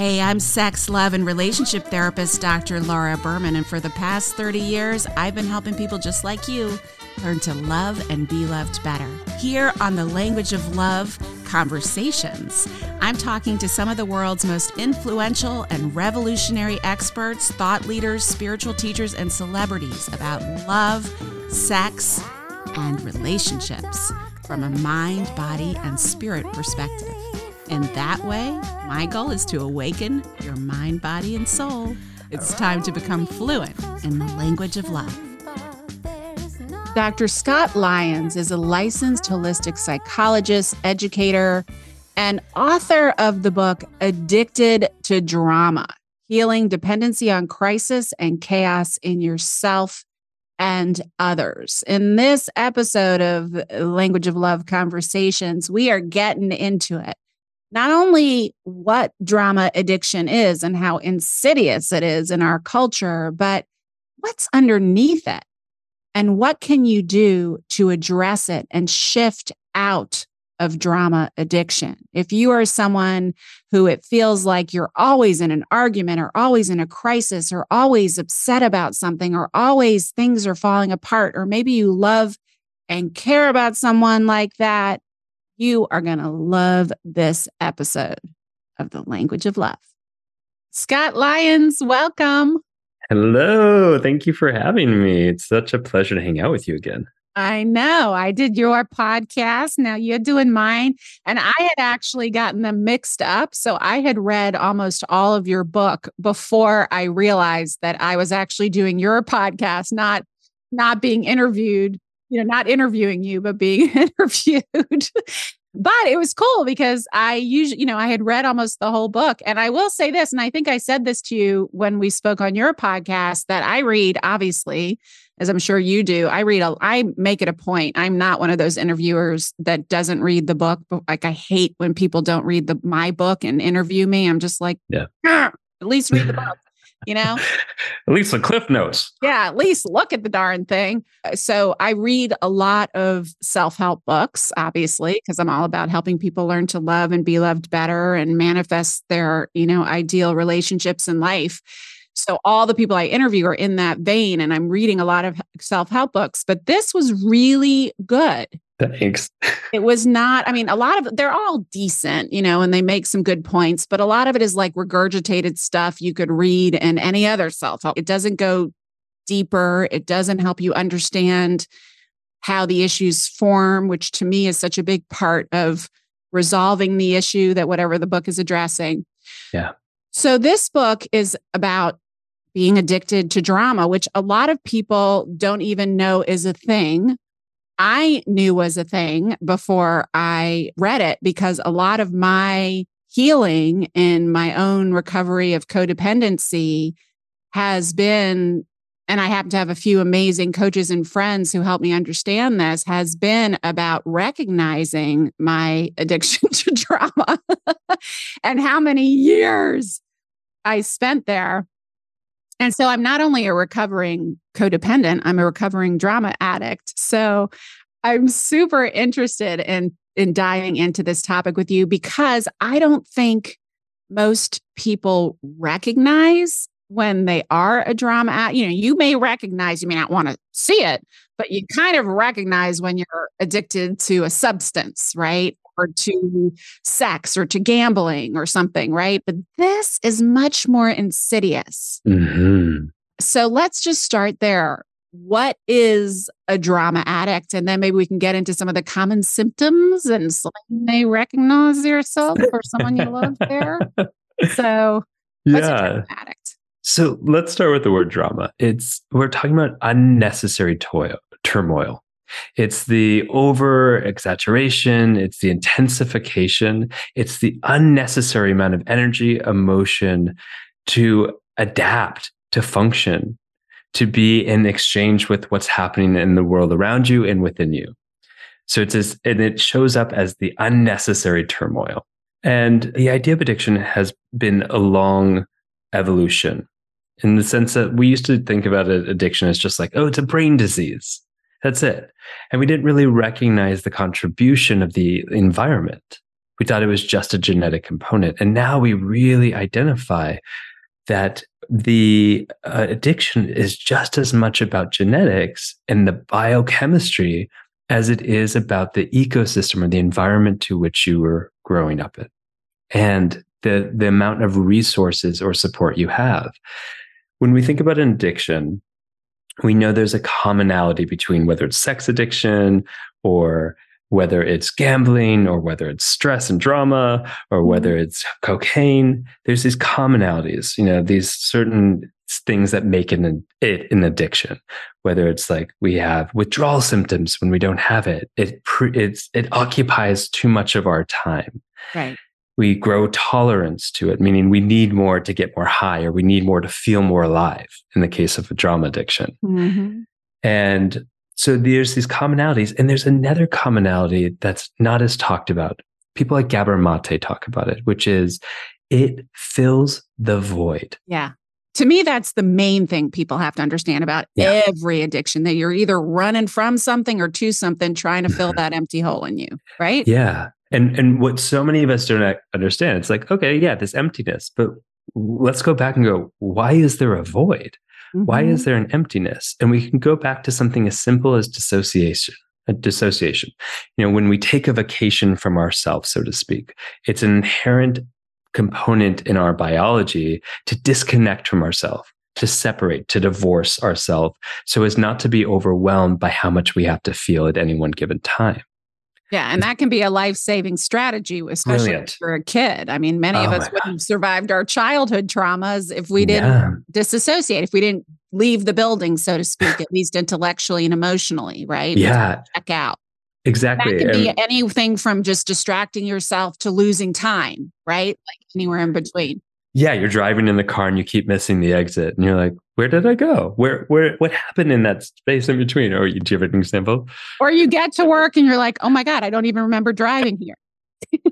Hey, I'm sex, love, and relationship therapist Dr. Laura Berman, and for the past 30 years, I've been helping people just like you learn to love and be loved better. Here on the Language of Love Conversations, I'm talking to some of the world's most influential and revolutionary experts, thought leaders, spiritual teachers, and celebrities about love, sex, and relationships from a mind, body, and spirit perspective. And that way, my goal is to awaken your mind, body, and soul. It's time to become fluent in the language of love. Dr. Scott Lyons is a licensed holistic psychologist, educator, and author of the book Addicted to Drama Healing Dependency on Crisis and Chaos in Yourself and Others. In this episode of Language of Love Conversations, we are getting into it not only what drama addiction is and how insidious it is in our culture, but what's underneath it and what can you do to address it and shift out of drama addiction. If you are someone who it feels like you're always in an argument or always in a crisis or always upset about something or always things are falling apart, or maybe you love and care about someone like that, you are going to love this episode of The Language of Love. Scott Lyons, welcome. Hello. Thank you for having me. It's such a pleasure to hang out with you again. I know. I did your podcast. Now you're doing mine. And I had actually gotten them mixed up. So I had read almost all of your book before I realized that I was actually doing your podcast, not not being interviewed you know, not interviewing you, but being interviewed. but it was cool because I usually, you know, I had read almost the whole book. And I will say this, and I think I said this to you when we spoke on your podcast that I read, obviously, as I'm sure you do. I read, a, I make it a point. I'm not one of those interviewers that doesn't read the book. But like, I hate when people don't read the my book and interview me. I'm just like, yeah, at least read the book you know? at least the cliff notes. Yeah, at least look at the darn thing. Uh, so I read a lot of self help books, obviously, because I'm all about helping people learn to love and be loved better and manifest their, you know, ideal relationships in life. So all the people I interview are in that vein, and I'm reading a lot of self help books, but this was really good. Thanks. It was not, I mean, a lot of they're all decent, you know, and they make some good points, but a lot of it is like regurgitated stuff you could read in any other self help. It doesn't go deeper, it doesn't help you understand how the issues form, which to me is such a big part of resolving the issue that whatever the book is addressing. Yeah. So this book is about being addicted to drama, which a lot of people don't even know is a thing I knew was a thing before I read it because a lot of my healing in my own recovery of codependency has been and I happen to have a few amazing coaches and friends who help me understand this, has been about recognizing my addiction to drama and how many years I spent there and so I'm not only a recovering codependent, I'm a recovering drama addict. So I'm super interested in in diving into this topic with you because I don't think most people recognize when they are a drama addict. You know, you may recognize, you may not want to see it, but you kind of recognize when you're addicted to a substance, right? Or to sex or to gambling or something, right? But this is much more insidious. Mm-hmm. So let's just start there. What is a drama addict? And then maybe we can get into some of the common symptoms and so you may recognize yourself or someone you love there. So, yeah. addict? So let's start with the word drama. It's we're talking about unnecessary toil, turmoil. It's the over exaggeration, it's the intensification, it's the unnecessary amount of energy, emotion to adapt, to function, to be in exchange with what's happening in the world around you and within you. So it's as, and it shows up as the unnecessary turmoil. And the idea of addiction has been a long evolution in the sense that we used to think about addiction as just like, oh, it's a brain disease. That's it. And we didn't really recognize the contribution of the environment, We thought it was just a genetic component. And now we really identify that the uh, addiction is just as much about genetics and the biochemistry as it is about the ecosystem or the environment to which you were growing up in and the, the amount of resources or support you have. When we think about an addiction, we know there's a commonality between whether it's sex addiction or whether it's gambling or whether it's stress and drama or whether mm-hmm. it's cocaine. There's these commonalities you know these certain things that make it an, it an addiction. Whether it's like we have withdrawal symptoms when we don't have it it it's it occupies too much of our time. Right we grow tolerance to it meaning we need more to get more high or we need more to feel more alive in the case of a drama addiction mm-hmm. and so there's these commonalities, and there's another commonality that's not as talked about. People like Gabor Mate talk about it, which is it fills the void. Yeah. To me, that's the main thing people have to understand about yeah. every addiction that you're either running from something or to something, trying to fill that empty hole in you, right? Yeah. And and what so many of us don't understand, it's like, okay, yeah, this emptiness, but let's go back and go, why is there a void? Mm-hmm. Why is there an emptiness? And we can go back to something as simple as dissociation. A dissociation. You know, when we take a vacation from ourselves, so to speak, it's an inherent component in our biology to disconnect from ourselves, to separate, to divorce ourselves, so as not to be overwhelmed by how much we have to feel at any one given time. Yeah, and that can be a life saving strategy, especially Brilliant. for a kid. I mean, many oh of us wouldn't have survived our childhood traumas if we didn't yeah. disassociate, if we didn't leave the building, so to speak, at least intellectually and emotionally, right? Yeah. Check out. Exactly. That can be anything from just distracting yourself to losing time, right? Like anywhere in between yeah, you're driving in the car and you keep missing the exit, and you're like, "Where did I go? Where, where, what happened in that space in between?" Or you do you have an example? Or you get to work and you're like, "Oh my god, I don't even remember driving here."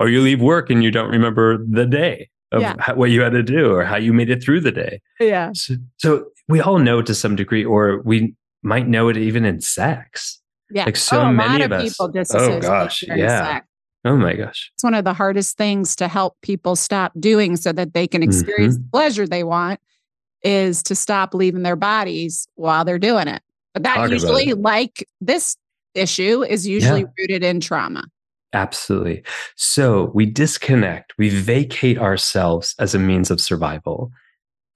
or you leave work and you don't remember the day of yeah. how, what you had to do or how you made it through the day. Yeah. So, so we all know to some degree, or we might know it even in sex. Yeah. Like so oh, many of, of us. oh gosh. Yeah. Oh my gosh. It's one of the hardest things to help people stop doing so that they can experience mm-hmm. the pleasure they want is to stop leaving their bodies while they're doing it. But that Talk usually, like this issue, is usually yeah. rooted in trauma. Absolutely. So we disconnect, we vacate ourselves as a means of survival.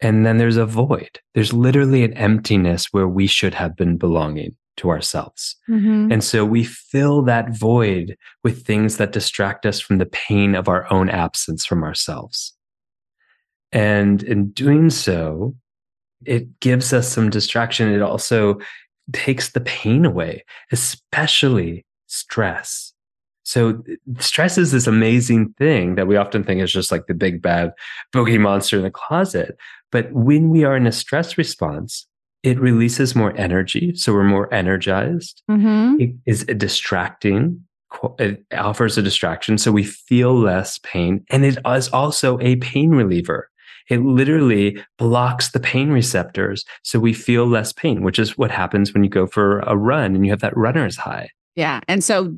And then there's a void. There's literally an emptiness where we should have been belonging to ourselves. Mm-hmm. And so we fill that void with things that distract us from the pain of our own absence from ourselves. And in doing so, it gives us some distraction. It also takes the pain away, especially stress. So stress is this amazing thing that we often think is just like the big bad boogie monster in the closet. But when we are in a stress response, it releases more energy. So we're more energized. Mm-hmm. It is distracting. It offers a distraction. So we feel less pain. And it is also a pain reliever. It literally blocks the pain receptors. So we feel less pain, which is what happens when you go for a run and you have that runner's high. Yeah. And so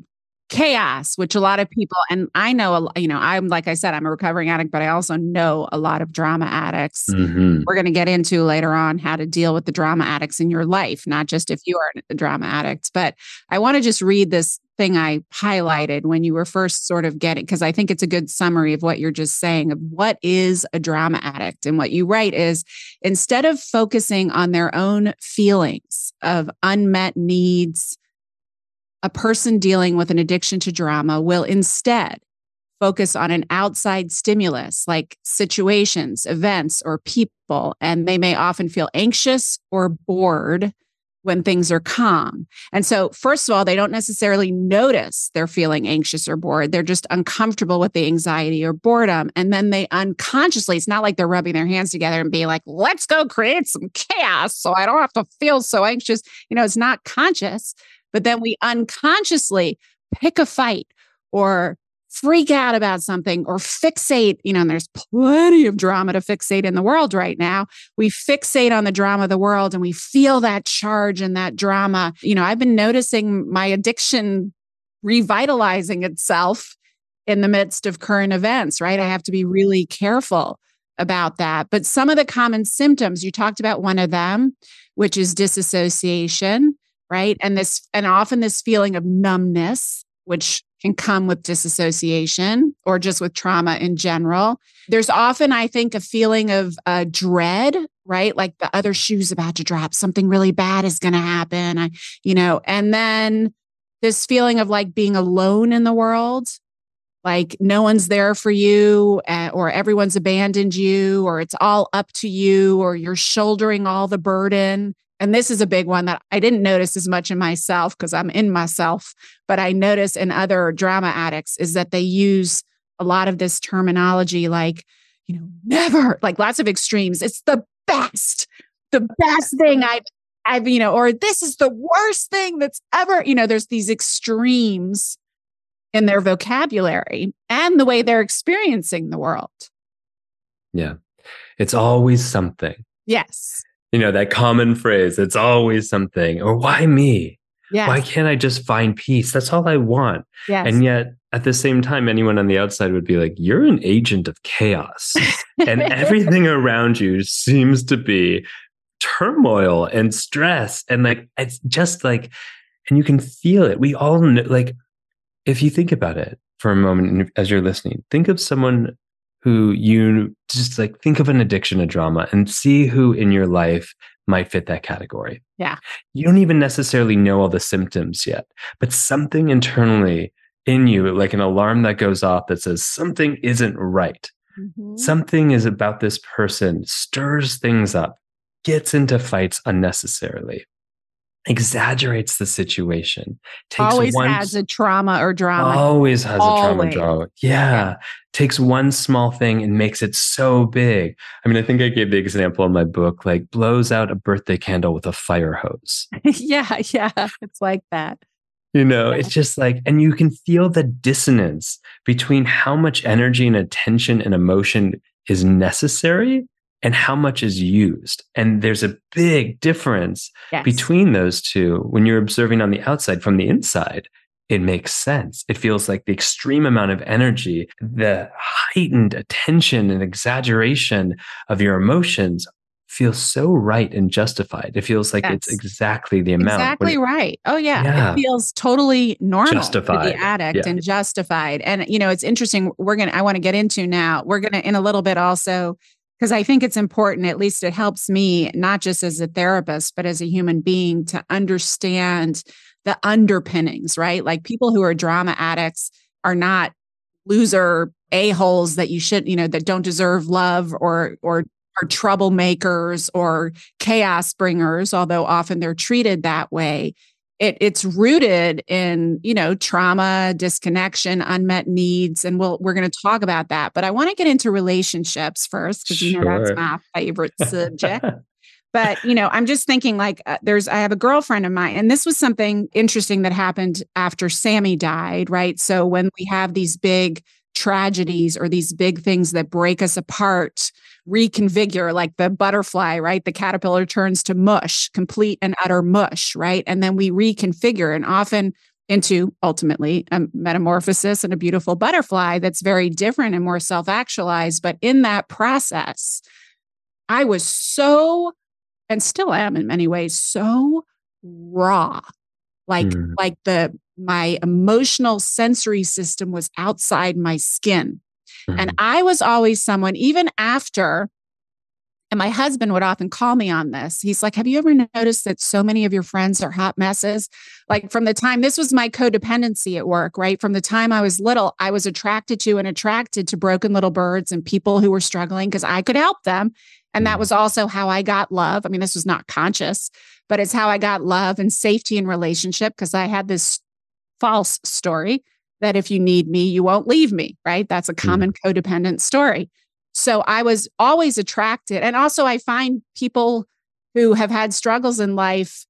chaos, which a lot of people, and I know, you know, I'm like I said, I'm a recovering addict, but I also know a lot of drama addicts. Mm-hmm. We're going to get into later on how to deal with the drama addicts in your life, not just if you are a drama addict. But I want to just read this thing I highlighted when you were first sort of getting, because I think it's a good summary of what you're just saying of what is a drama addict. And what you write is instead of focusing on their own feelings of unmet needs, a person dealing with an addiction to drama will instead focus on an outside stimulus like situations, events, or people, and they may often feel anxious or bored when things are calm. And so, first of all, they don't necessarily notice they're feeling anxious or bored. They're just uncomfortable with the anxiety or boredom. And then they unconsciously, it's not like they're rubbing their hands together and being like, let's go create some chaos so I don't have to feel so anxious. You know, it's not conscious but then we unconsciously pick a fight or freak out about something or fixate, you know, and there's plenty of drama to fixate in the world right now. We fixate on the drama of the world and we feel that charge and that drama. You know, I've been noticing my addiction revitalizing itself in the midst of current events, right? I have to be really careful about that. But some of the common symptoms, you talked about one of them, which is disassociation, right? And this, and often this feeling of numbness, which can come with disassociation or just with trauma in general. There's often, I think, a feeling of uh, dread, right? Like the other shoe's about to drop, something really bad is going to happen. I, you know, and then this feeling of like being alone in the world, like no one's there for you, uh, or everyone's abandoned you, or it's all up to you, or you're shouldering all the burden and this is a big one that I didn't notice as much in myself because I'm in myself, but I notice in other drama addicts is that they use a lot of this terminology like, you know, never, like lots of extremes. It's the best, the best thing I've, I've, you know, or this is the worst thing that's ever, you know, there's these extremes in their vocabulary and the way they're experiencing the world. Yeah. It's always something. Yes you know that common phrase it's always something or why me? Yes. why can't i just find peace? That's all i want. Yes. and yet at the same time anyone on the outside would be like you're an agent of chaos. And everything around you seems to be turmoil and stress and like it's just like and you can feel it. We all know like if you think about it for a moment as you're listening think of someone who you just like think of an addiction to drama and see who in your life might fit that category. Yeah. You don't even necessarily know all the symptoms yet, but something internally in you, like an alarm that goes off that says something isn't right. Mm-hmm. Something is about this person, stirs things up, gets into fights unnecessarily exaggerates the situation. Takes always one, has a trauma or drama. Always has always. a trauma drama. Yeah. yeah. Takes one small thing and makes it so big. I mean, I think I gave the example in my book, like blows out a birthday candle with a fire hose. yeah, yeah. It's like that. You know, it's just like, and you can feel the dissonance between how much energy and attention and emotion is necessary and how much is used. And there's a big difference yes. between those two when you're observing on the outside from the inside. It makes sense. It feels like the extreme amount of energy, the heightened attention and exaggeration of your emotions feels so right and justified. It feels like yes. it's exactly the amount. Exactly it, right. Oh yeah. yeah. It feels totally normal justified. the addict yeah. and justified. And you know, it's interesting. We're gonna I want to get into now. We're gonna in a little bit also because I think it's important, at least it helps me, not just as a therapist, but as a human being to understand the underpinnings, right? Like people who are drama addicts are not loser a-holes that you should, you know, that don't deserve love or, or, are troublemakers or chaos bringers, although often they're treated that way it, it's rooted in you know trauma disconnection unmet needs and we'll we're going to talk about that but i want to get into relationships first because you know that's my favorite subject. But you know i'm just thinking like uh, there's i have a girlfriend of mine and this was something interesting that happened after sammy died right? So when we have these big tragedies or these big things that break us apart reconfigure like the butterfly, right? The caterpillar turns to mush, complete and utter mush, right? And then we reconfigure and often into ultimately a metamorphosis and a beautiful butterfly that's very different and more self actualized. But in that process, I was so, and still am in many ways, so raw. Like, mm. like the, my emotional sensory system was outside my skin. Mm-hmm. And I was always someone, even after, and my husband would often call me on this. He's like, Have you ever noticed that so many of your friends are hot messes? Like from the time this was my codependency at work, right? From the time I was little, I was attracted to and attracted to broken little birds and people who were struggling because I could help them. And that mm-hmm. was also how I got love. I mean, this was not conscious, but it's how I got love and safety in relationship because I had this false story that if you need me, you won't leave me, right? That's a hmm. common mm. codependent story. So I was always attracted. And also, I find people who have had struggles in life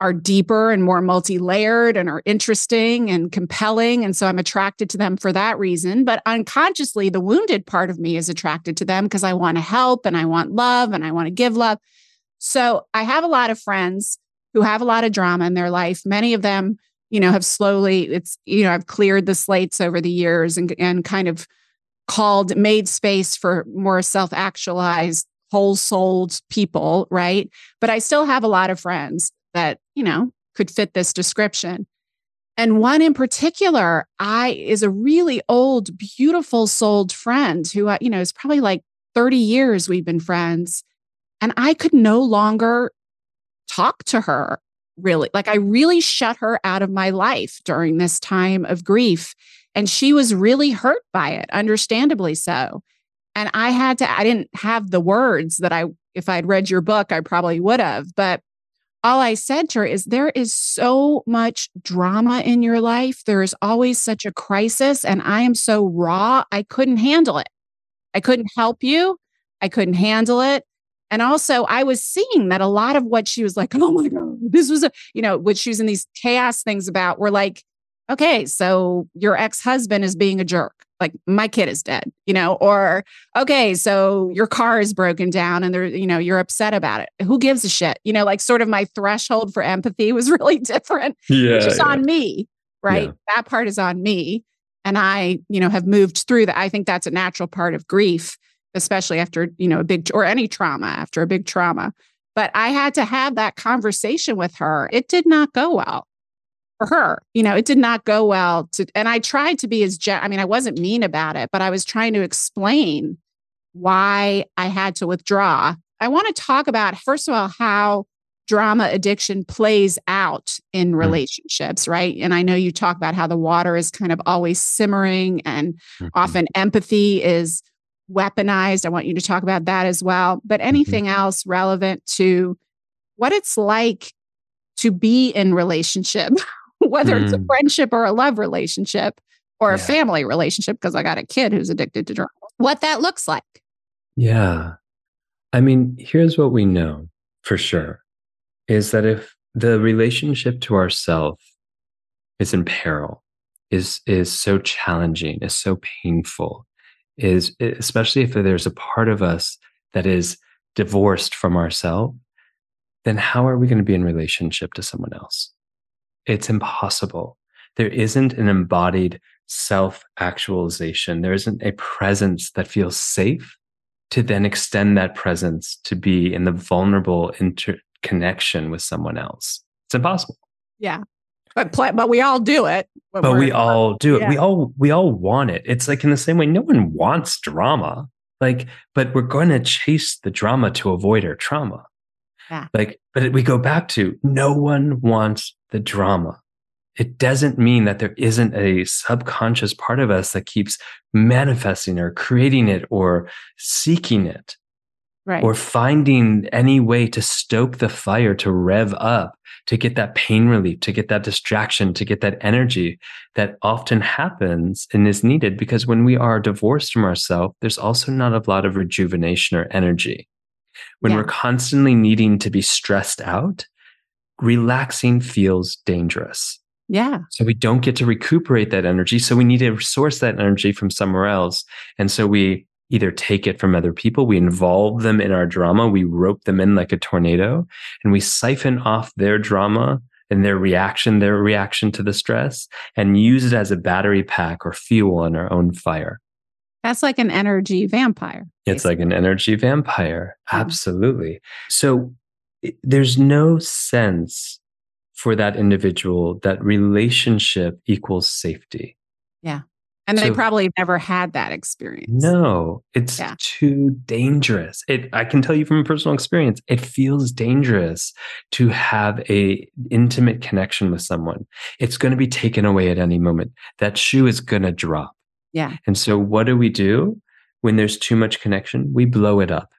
are deeper and more multi layered and are interesting and compelling. And so I'm attracted to them for that reason. But unconsciously, the wounded part of me is attracted to them because I want to help and I want love and I want to give love. So I have a lot of friends who have a lot of drama in their life. Many of them you know, have slowly, it's, you know, I've cleared the slates over the years and, and kind of called, made space for more self actualized, whole souled people, right? But I still have a lot of friends that, you know, could fit this description. And one in particular, I is a really old, beautiful souled friend who, you know, is probably like 30 years we've been friends. And I could no longer talk to her really. Like I really shut her out of my life during this time of grief. And she was really hurt by it, understandably so. And I had to, I didn't have the words that I, if I'd read your book, I probably would have. But all I said to her is there is so much drama in your life. There is always such a crisis. And I am so raw, I couldn't handle it. I couldn't help you. I couldn't handle it. And also, I was seeing that a lot of what she was like, oh my God, this was a, you know, what she was in these chaos things about were like, okay, so your ex husband is being a jerk. Like my kid is dead, you know, or okay, so your car is broken down and there, you know, you're upset about it. Who gives a shit? You know, like sort of my threshold for empathy was really different. Yeah. It's just yeah. on me, right? Yeah. That part is on me. And I, you know, have moved through that. I think that's a natural part of grief especially after, you know, a big or any trauma after a big trauma. But I had to have that conversation with her. It did not go well for her. You know, it did not go well to, and I tried to be as, I mean, I wasn't mean about it, but I was trying to explain why I had to withdraw. I want to talk about, first of all, how drama addiction plays out in mm. relationships, right? And I know you talk about how the water is kind of always simmering and mm-hmm. often empathy is weaponized. I want you to talk about that as well. But mm-hmm. anything mm-hmm. else relevant to what it's like to be in relationship, whether mm. it's a mm. friendship or a love relationship or yeah. a family relationship, because I got a kid who's addicted to drugs, what that looks like. Yeah. I mean, here's what we know for sure is that if the relationship to ourself is in peril, is is so challenging, is so painful, is especially if there's a part of us that is divorced from ourselves, then how are we going to be in relationship to someone else? It's impossible. There isn't an embodied self actualization. There isn't a presence that feels safe to then extend that presence to be in the vulnerable interconnection with someone else. It's impossible. Yeah but play, but we all do it. But we all do it. Yeah. We all we all want it. It's like in the same way, no one wants drama. Like, but we're going to chase the drama to avoid our trauma. Yeah. Like, but we go back to no one wants the drama. It doesn't mean that there isn't a subconscious part of us that keeps manifesting or creating it or seeking it. Right. Or finding any way to stoke the fire to rev up to get that pain relief, to get that distraction, to get that energy that often happens and is needed because when we are divorced from ourselves, there's also not a lot of rejuvenation or energy. When yeah. we're constantly needing to be stressed out, relaxing feels dangerous. Yeah. So we don't get to recuperate that energy. So we need to source that energy from somewhere else. And so we either take it from other people, we involve them in our drama, we rope them in like a tornado, and we siphon off their drama and their reaction, their reaction to the stress, and use it as a battery pack or fuel in our own fire. That's like an energy vampire. Basically. It's like an energy vampire. Absolutely. So there's no sense for that individual that relationship equals safety. And so, they probably never had that experience. No, it's yeah. too dangerous. It I can tell you from personal experience, it feels dangerous to have a intimate connection with someone. It's going to be taken away at any moment. That shoe is going to drop. Yeah. And so what do we do when there's too much connection? We blow it up.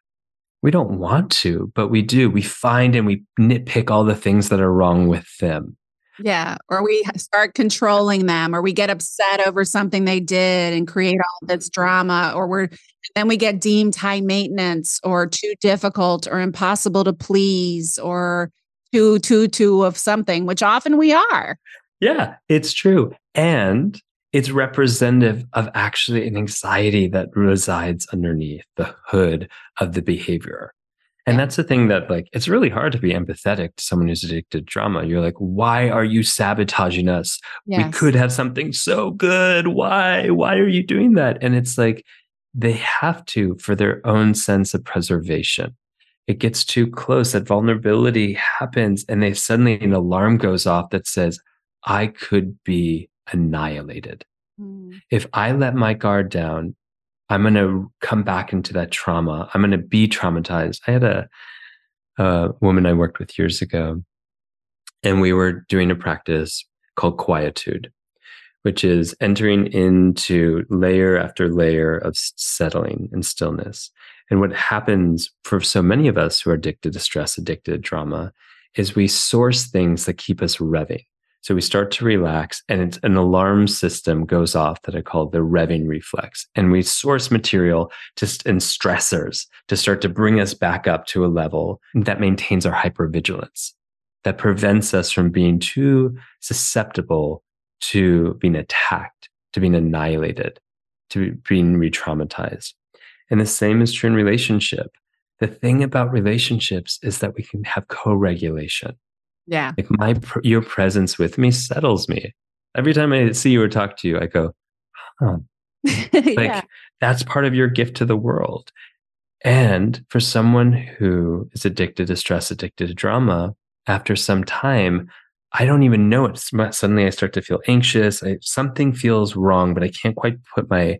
We don't want to, but we do. We find and we nitpick all the things that are wrong with them. Yeah. Or we start controlling them, or we get upset over something they did and create all this drama, or we're then we get deemed high maintenance or too difficult or impossible to please or too, too, too of something, which often we are. Yeah, it's true. And it's representative of actually an anxiety that resides underneath the hood of the behavior. And that's the thing that like it's really hard to be empathetic to someone who's addicted to drama. You're like, why are you sabotaging us? Yes. We could have something so good. Why? Why are you doing that? And it's like they have to for their own sense of preservation. It gets too close. That vulnerability happens, and they suddenly an alarm goes off that says, I could be annihilated. Mm. If I let my guard down, I'm going to come back into that trauma. I'm going to be traumatized. I had a, a woman I worked with years ago, and we were doing a practice called quietude, which is entering into layer after layer of settling and stillness. And what happens for so many of us who are addicted to stress, addicted to drama, is we source things that keep us revving. So we start to relax, and it's an alarm system goes off that I call the revving reflex. And we source material just in stressors to start to bring us back up to a level that maintains our hypervigilance, that prevents us from being too susceptible to being attacked, to being annihilated, to being re traumatized. And the same is true in relationship. The thing about relationships is that we can have co regulation yeah. Like my your presence with me settles me. Every time I see you or talk to you, I go, huh. like yeah. that's part of your gift to the world. And for someone who is addicted to stress, addicted to drama, after some time, I don't even know it. Suddenly I start to feel anxious. I, something feels wrong, but I can't quite put my,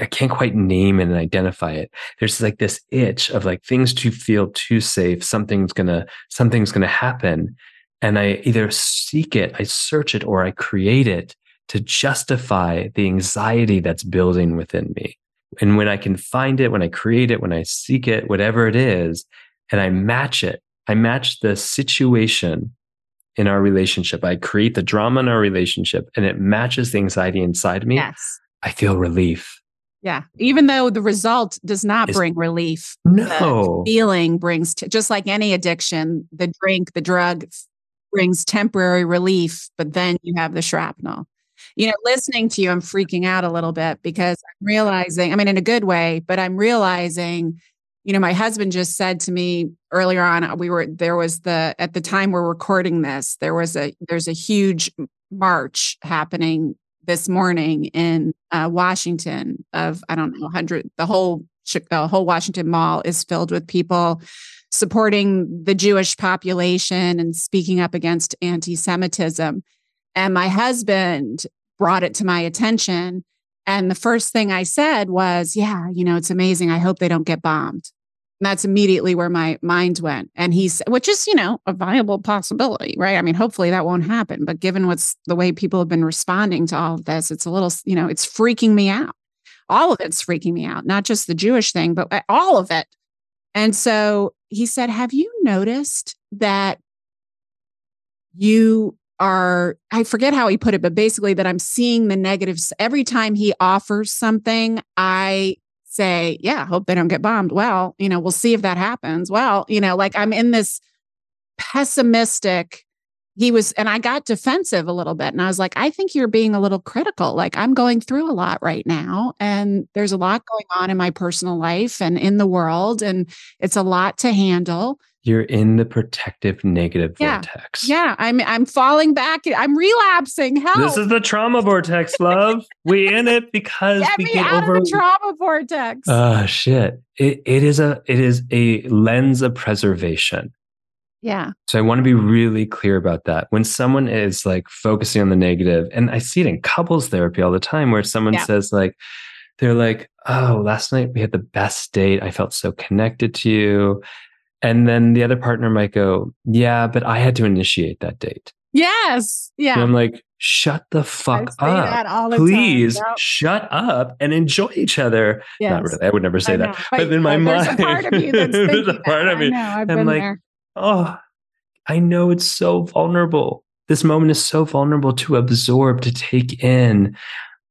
I can't quite name it and identify it. There's like this itch of like things to feel too safe. Something's gonna, something's gonna happen and I either seek it, I search it, or I create it to justify the anxiety that's building within me. And when I can find it, when I create it, when I seek it, whatever it is, and I match it, I match the situation in our relationship. I create the drama in our relationship and it matches the anxiety inside me. Yes. I feel relief. Yeah. Even though the result does not it's, bring relief. No. feeling brings, t- just like any addiction, the drink, the drug brings temporary relief, but then you have the shrapnel. You know, listening to you, I'm freaking out a little bit because I'm realizing, I mean, in a good way, but I'm realizing, you know, my husband just said to me earlier on, we were, there was the, at the time we're recording this, there was a, there's a huge march happening this morning in uh, Washington of, I don't know, 100, the whole, the whole Washington Mall is filled with people supporting the Jewish population and speaking up against anti Semitism. And my husband brought it to my attention. And the first thing I said was, Yeah, you know, it's amazing. I hope they don't get bombed. And that's immediately where my mind went. And he's, which is, you know, a viable possibility, right? I mean, hopefully that won't happen. But given what's the way people have been responding to all of this, it's a little, you know, it's freaking me out. All of it's freaking me out, not just the Jewish thing, but uh, all of it. And so he said, Have you noticed that you are, I forget how he put it, but basically that I'm seeing the negatives every time he offers something. I say, Yeah, hope they don't get bombed. Well, you know, we'll see if that happens. Well, you know, like I'm in this pessimistic he was and i got defensive a little bit and i was like i think you're being a little critical like i'm going through a lot right now and there's a lot going on in my personal life and in the world and it's a lot to handle. You're in the protective negative yeah. vortex. Yeah i'm i'm falling back i'm relapsing Help. this is the trauma vortex love. We in it because get we me get out over of the trauma vortex! Oh shit. It, it is a it is a lens of preservation yeah. So I want to be really clear about that. When someone is like focusing on the negative, and I see it in couples therapy all the time where someone yeah. says, like, they're like, oh, last night we had the best date. I felt so connected to you. And then the other partner might go, yeah, but I had to initiate that date. Yes. Yeah. And I'm like, shut the fuck up. Please yep. shut up and enjoy each other. Yes. Not really. I would never say that. But, but in my mind, there's a part of you that's thinking a part that. of me. I know, I've I'm been like, there oh, I know it's so vulnerable. This moment is so vulnerable to absorb, to take in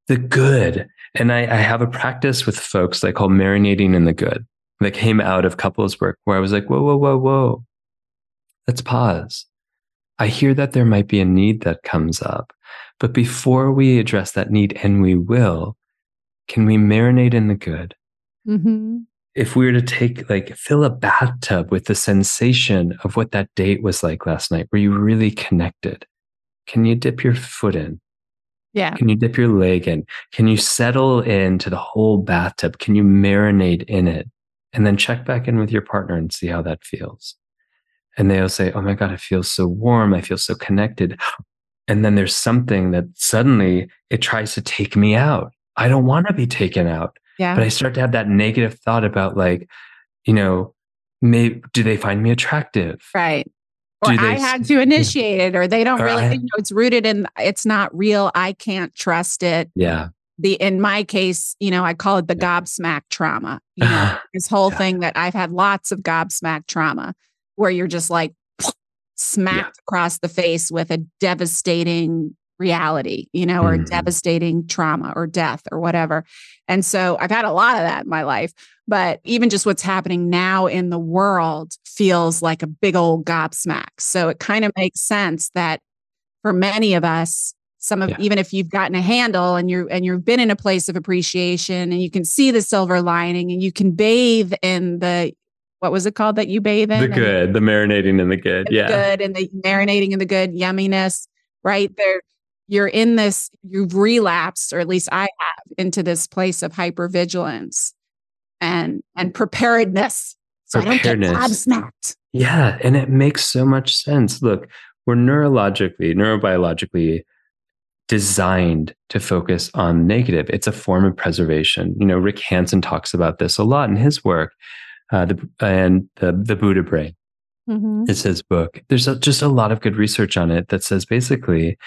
the good. And I, I have a practice with folks that I call marinating in the good that came out of couples work where I was like, whoa, whoa, whoa, whoa. Let's pause. I hear that there might be a need that comes up. But before we address that need, and we will, can we marinate in the good? Mm-hmm. If we were to take like fill a bathtub with the sensation of what that date was like last night, were you really connected? Can you dip your foot in? Yeah. Can you dip your leg in? Can you settle into the whole bathtub? Can you marinate in it? And then check back in with your partner and see how that feels. And they'll say, Oh my God, it feels so warm. I feel so connected. And then there's something that suddenly it tries to take me out. I don't want to be taken out. Yeah. But I start to have that negative thought about like, you know, may do they find me attractive? Right. Or I had to initiate it, or they don't or really, I, you know, it's rooted in it's not real. I can't trust it. Yeah. The in my case, you know, I call it the gobsmack trauma. You know, this whole yeah. thing that I've had lots of gobsmack trauma where you're just like smacked yeah. across the face with a devastating reality, you know, or mm-hmm. devastating trauma or death or whatever. And so I've had a lot of that in my life, but even just what's happening now in the world feels like a big old gobsmack. So it kind of makes sense that for many of us, some of yeah. even if you've gotten a handle and you're and you've been in a place of appreciation and you can see the silver lining and you can bathe in the what was it called that you bathe in? The good, the marinating in the good. yeah. The. Good and the marinating in the good, yumminess, right? There you're in this, you've relapsed, or at least I have, into this place of hypervigilance and and preparedness. So preparedness. I don't get gobsmacked. Yeah. And it makes so much sense. Look, we're neurologically, neurobiologically designed to focus on negative. It's a form of preservation. You know, Rick Hanson talks about this a lot in his work, uh, the, and the, the Buddha brain. Mm-hmm. It's his book. There's a, just a lot of good research on it that says basically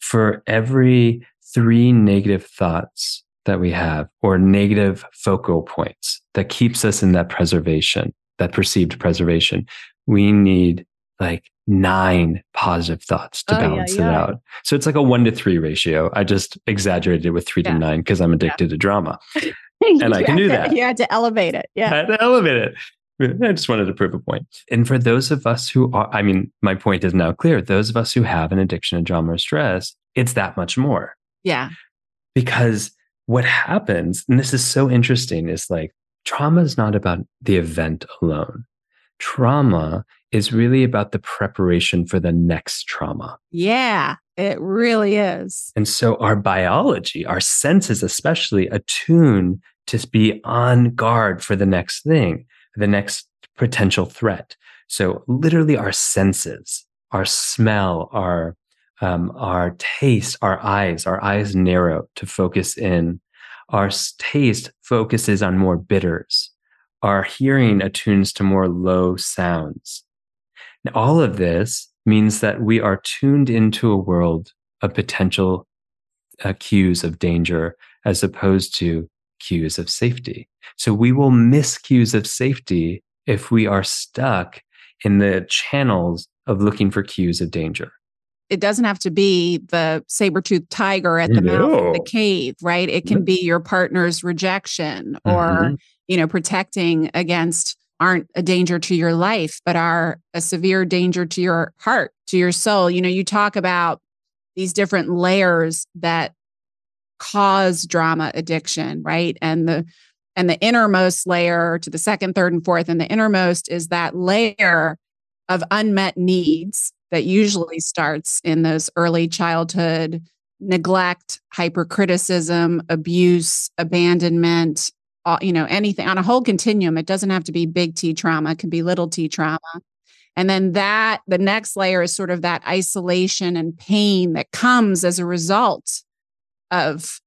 for every three negative thoughts that we have or negative focal points that keeps us in that preservation, that perceived preservation, we need like nine positive thoughts to oh, balance yeah, yeah. it out. So it's like a one to three ratio. I just exaggerated it with three yeah. to nine because I'm addicted to drama. and I can do to, that. You had to elevate it. Yeah. I had to elevate it. I just wanted to prove a point. And for those of us who are, I mean, my point is now clear. Those of us who have an addiction to drama or stress, it's that much more. Yeah. Because what happens, and this is so interesting, is like trauma is not about the event alone. Trauma is really about the preparation for the next trauma. Yeah, it really is. And so our biology, our senses especially, attune to be on guard for the next thing the next potential threat. So literally our senses, our smell, our um, our taste, our eyes, our eyes narrow to focus in. Our taste focuses on more bitters. Our hearing attunes to more low sounds. All of this means that we are tuned into a world of potential uh, cues of danger as opposed to cues of safety. So we will miss cues of safety if we are stuck in the channels of looking for cues of danger. It doesn't have to be the saber-toothed tiger at the no. mouth of the cave, right? It can be your partner's rejection or, mm-hmm. you know, protecting against aren't a danger to your life, but are a severe danger to your heart, to your soul. You know, you talk about these different layers that cause drama addiction, right? And the and the innermost layer to the second, third, and fourth, and the innermost is that layer of unmet needs that usually starts in those early childhood neglect, hypercriticism, abuse, abandonment, you know, anything on a whole continuum. It doesn't have to be big T trauma, it can be little t trauma. And then that, the next layer is sort of that isolation and pain that comes as a result of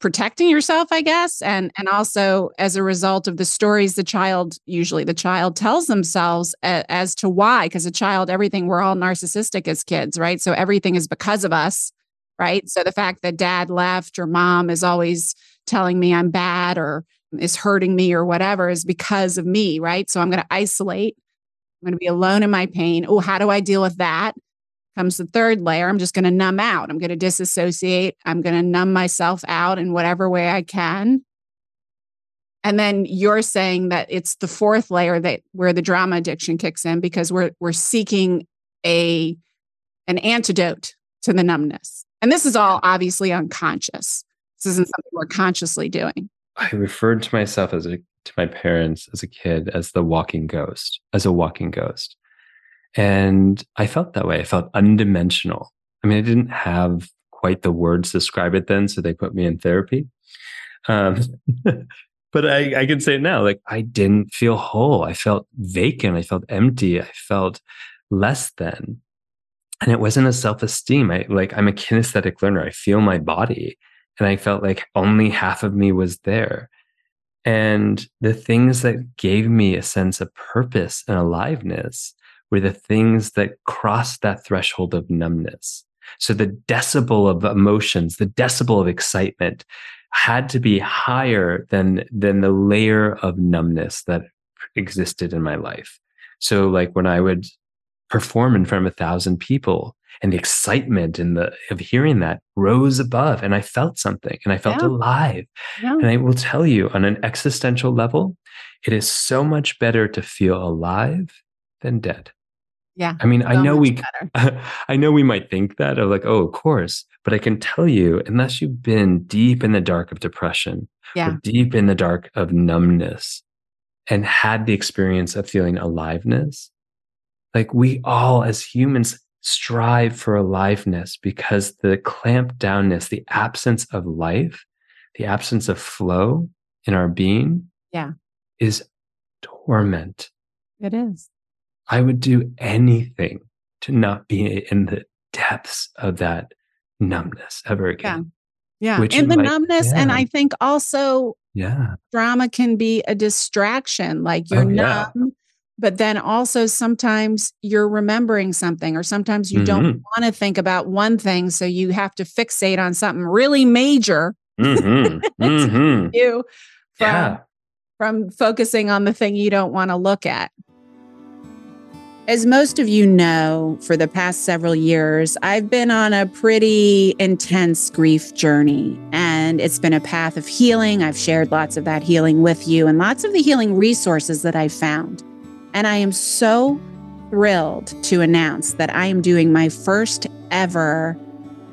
protecting yourself i guess and and also as a result of the stories the child usually the child tells themselves as to why because a child everything we're all narcissistic as kids right? So everything is because of us right? So the fact that dad left or mom is always telling me i'm bad or is hurting me or whatever is because of me right? So i'm going to isolate. I'm going to be alone in my pain. Oh how do i deal with that comes the third layer. I'm just going to numb out. I'm going to disassociate. I'm going to numb myself out in whatever way I can. And then you're saying that it's the fourth layer that where the drama addiction kicks in because we're we're seeking a an antidote to the numbness. And this is all obviously unconscious. This isn't something we're consciously doing. I referred to myself as a to my parents as a kid as the walking ghost, as a walking ghost. And I felt that way. I felt undimensional. I mean, I didn't have quite the words to describe it then, so they put me in therapy. Um, but I, I can say it now. Like I didn't feel whole. I felt vacant. I felt empty. I felt less than. And it wasn't a self-esteem. I like I'm a kinesthetic learner. I feel my body. And I felt like only half of me was there. And the things that gave me a sense of purpose and aliveness were the things that crossed that threshold of numbness. So the decibel of emotions, the decibel of excitement had to be higher than, than the layer of numbness that existed in my life. So like when I would perform in front of a thousand people and the excitement and the of hearing that rose above and I felt something and I felt yeah. alive. Yeah. And I will tell you on an existential level, it is so much better to feel alive than dead. Yeah. I mean, so I know we I know we might think that of like, oh, of course, but I can tell you, unless you've been deep in the dark of depression, yeah. deep in the dark of numbness, and had the experience of feeling aliveness, like we all as humans strive for aliveness because the clamped downness, the absence of life, the absence of flow in our being, yeah, is torment. It is. I would do anything to not be in the depths of that numbness ever again. Yeah. Yeah. And the like, numbness. Yeah. And I think also yeah, drama can be a distraction. Like you're oh, numb, yeah. but then also sometimes you're remembering something, or sometimes you mm-hmm. don't want to think about one thing. So you have to fixate on something really major. Mm-hmm. mm-hmm. you from, yeah. from focusing on the thing you don't want to look at. As most of you know, for the past several years, I've been on a pretty intense grief journey, and it's been a path of healing. I've shared lots of that healing with you and lots of the healing resources that I've found. And I am so thrilled to announce that I am doing my first ever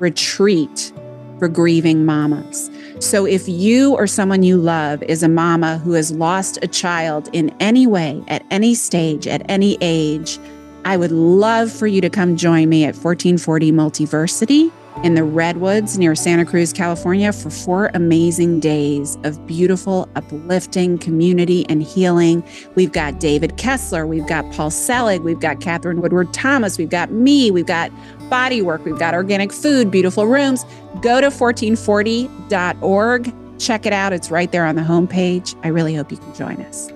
retreat for grieving mamas. So, if you or someone you love is a mama who has lost a child in any way, at any stage, at any age, I would love for you to come join me at 1440 Multiversity in the Redwoods near Santa Cruz, California, for four amazing days of beautiful, uplifting community and healing. We've got David Kessler, we've got Paul Selig, we've got Katherine Woodward Thomas, we've got me, we've got body work, we've got organic food, beautiful rooms. Go to 1440.org. Check it out. It's right there on the homepage. I really hope you can join us.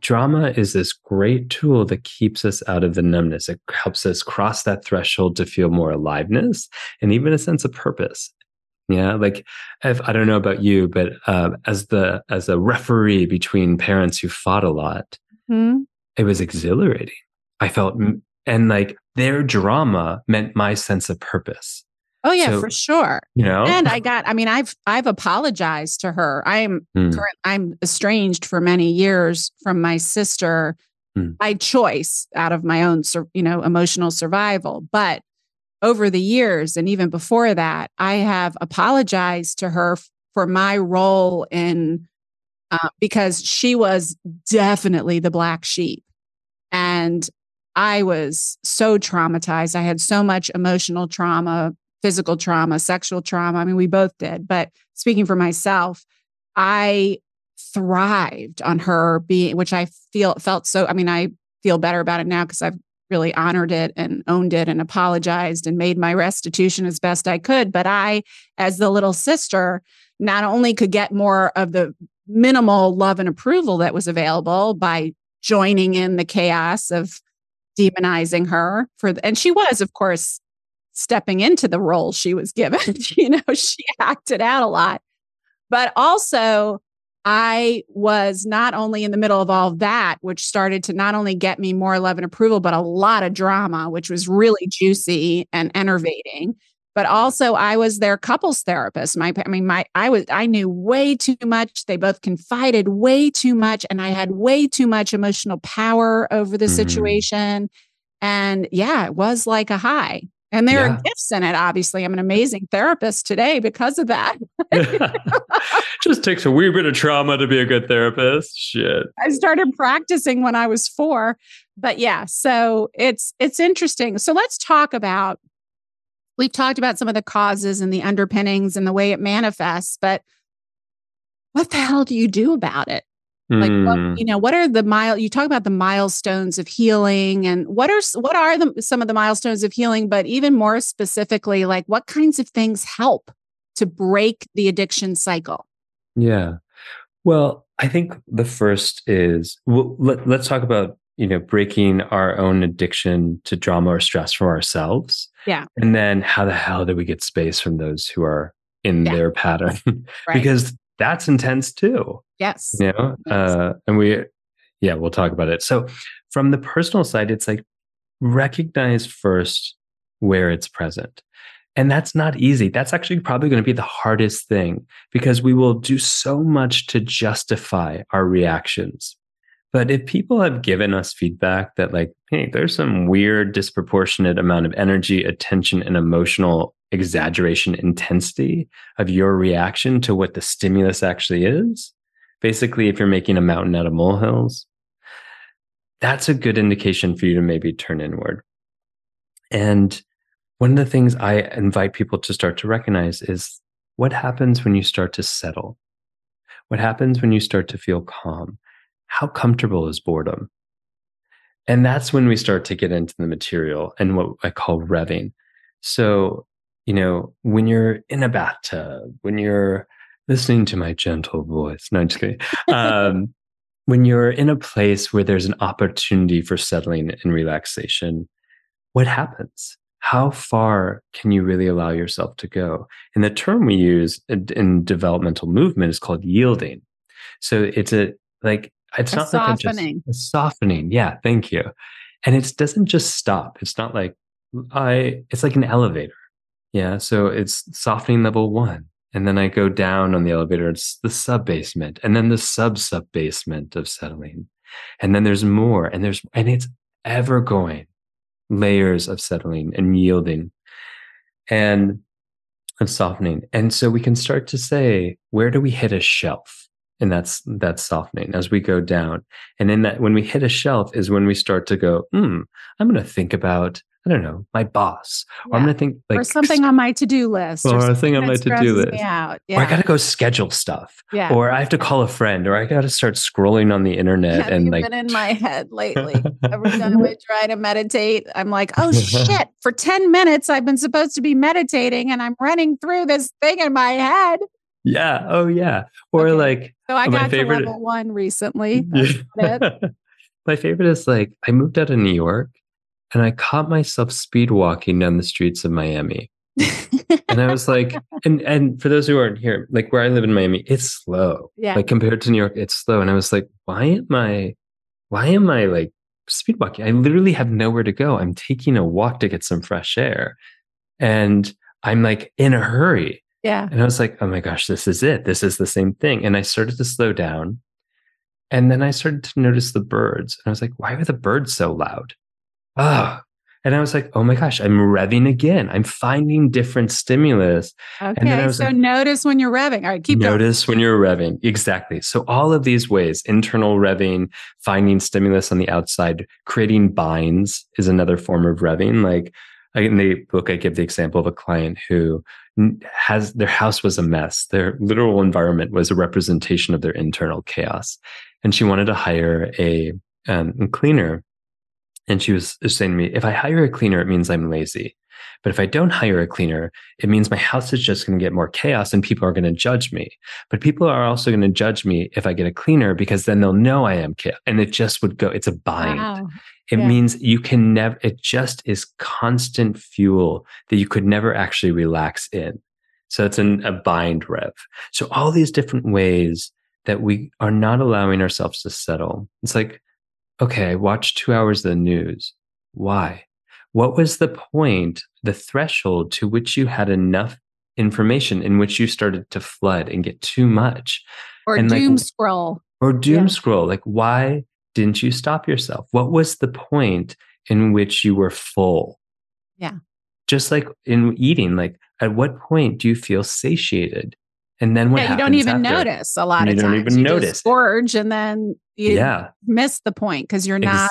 Drama is this great tool that keeps us out of the numbness. It helps us cross that threshold to feel more aliveness and even a sense of purpose. Yeah, like if, I don't know about you, but uh, as the as a referee between parents who fought a lot, mm-hmm. it was exhilarating. I felt, and like their drama meant my sense of purpose. Oh yeah, so, for sure. You know, and I got. I mean, I've I've apologized to her. I am mm. current. I'm estranged for many years from my sister mm. by choice, out of my own, you know, emotional survival. But over the years, and even before that, I have apologized to her for my role in uh, because she was definitely the black sheep, and I was so traumatized. I had so much emotional trauma, physical trauma, sexual trauma. I mean, we both did. But speaking for myself, I thrived on her being, which I feel felt so. I mean, I feel better about it now because I've really honored it and owned it and apologized and made my restitution as best I could. But I, as the little sister, not only could get more of the minimal love and approval that was available by joining in the chaos of demonizing her for the, and she was of course stepping into the role she was given you know she acted out a lot. But also I was not only in the middle of all that, which started to not only get me more love and approval, but a lot of drama, which was really juicy and enervating but also I was their couples therapist. My, I mean, my, I was, I knew way too much. They both confided way too much, and I had way too much emotional power over the mm-hmm. situation. And yeah, it was like a high. And there yeah. are gifts in it. Obviously, I'm an amazing therapist today because of that. Just takes a wee bit of trauma to be a good therapist. Shit. I started practicing when I was 4. But yeah, so it's it's interesting. So let's talk about we've talked about some of the causes and the underpinnings and the way it manifests, but what the hell do you do about it? Like what, Hmm. you know, what are the mile you talk about the milestones of healing and what are what are the some of the milestones of healing, but even more specifically, like what kinds of things help to break the addiction cycle? Yeah. Well, I think the first is well, let, let's talk about you know breaking our own addiction to drama or stress from ourselves. Yeah. And then how the hell do we get space from those who are in Yeah. their pattern? Right. because that's intense too. yes. You know, Yes. uh, and we, yeah, we'll talk about it. So, from the personal side, it's like recognize first where it's present. And that's not easy. That's actually probably going to be the hardest thing because we will do so much to justify our reactions. But if people have given us feedback that, like, hey, there's some weird disproportionate amount of energy, attention, and emotional exaggeration intensity of your reaction to what the stimulus actually is, basically, if you're making a mountain out of molehills, that's a good indication for you to maybe turn inward. And one of the things I invite people to start to recognize is what happens when you start to settle? What happens when you start to feel calm? How comfortable is boredom? And that's when we start to get into the material and what I call revving. So, you know, when you're in a bathtub, when you're listening to my gentle voice, no, I'm just kidding. Um, when you're in a place where there's an opportunity for settling and relaxation, what happens? How far can you really allow yourself to go? And the term we use in, in developmental movement is called yielding. So it's a like it's A not like a just softening. a softening. Yeah, thank you. And it doesn't just stop. It's not like I. It's like an elevator. Yeah. So it's softening level one, and then I go down on the elevator. It's the sub basement, and then the sub sub basement of settling, and then there's more, and there's and it's ever going layers of settling and yielding and of softening. And so we can start to say, where do we hit a shelf? And that's that's softening as we go down. And in that, when we hit a shelf, is when we start to go, hmm, I'm going to think about, I don't know, my boss, or I'm going to think like or something on my to-do list or a something thing on my to do list, yeah. or I got to go schedule stuff, yeah. or I have to call a friend, or I got to start scrolling on the internet Have and like been in my head lately? Every time I try to meditate, I'm like, oh shit, for 10 minutes, I've been supposed to be meditating and I'm running through this thing in my head. Yeah, oh yeah, or Okay. like So I My got favorite- to level one recently. That's. My favorite is like I moved out of New York and I caught myself speed walking down the streets of Miami. And I was like, and and for those who aren't here, like where I live in Miami, it's slow. Yeah. Like compared to New York, it's slow. And I was like, why am I why am I like speed walking? I literally have nowhere to go. I'm taking a walk to get some fresh air. And I'm like in a hurry. Yeah. And I was like, oh my gosh, this is it. This is the same thing. And I started to slow down. And then I started to notice the birds. And I was like, why are the birds so loud? Ah. And I was like, oh my gosh, I'm revving again. I'm finding different stimulus. Okay. So like- notice when you're revving. All right. Keep going. Notice when you're revving. Exactly. So all of these ways, internal revving, finding stimulus on the outside, creating binds is another form of revving. Like I- in the book, I give the example of a client who has their house was a mess. Their literal environment was a representation of their internal chaos. And she wanted to hire a um, cleaner. And she was saying to me, if I hire a cleaner, it means I'm lazy. But if I don't hire a cleaner, it means my house is just going to get more chaos and people are going to judge me. But people are also going to judge me if I get a cleaner because then they'll know I am chaos. And it just would go, it's a bind. Wow. It Yeah. means you can never, it just is constant fuel that you could never actually relax in. So it's an, a bind rev. So all these different ways that we are not allowing ourselves to settle. It's like, okay, I watched two hours of the news. Why? What was the point, the threshold to which you had enough information in which you started to flood and get too much? Or And, like, doom scroll. or doom Yeah. scroll like why didn't you stop yourself what was the point in which you were full Yeah. just like in eating like at what point do you feel satiated And then what yeah, you don't even after? notice a lot You of times. You don't even you notice. gorge and then you Yeah. miss the point because you're Ex- not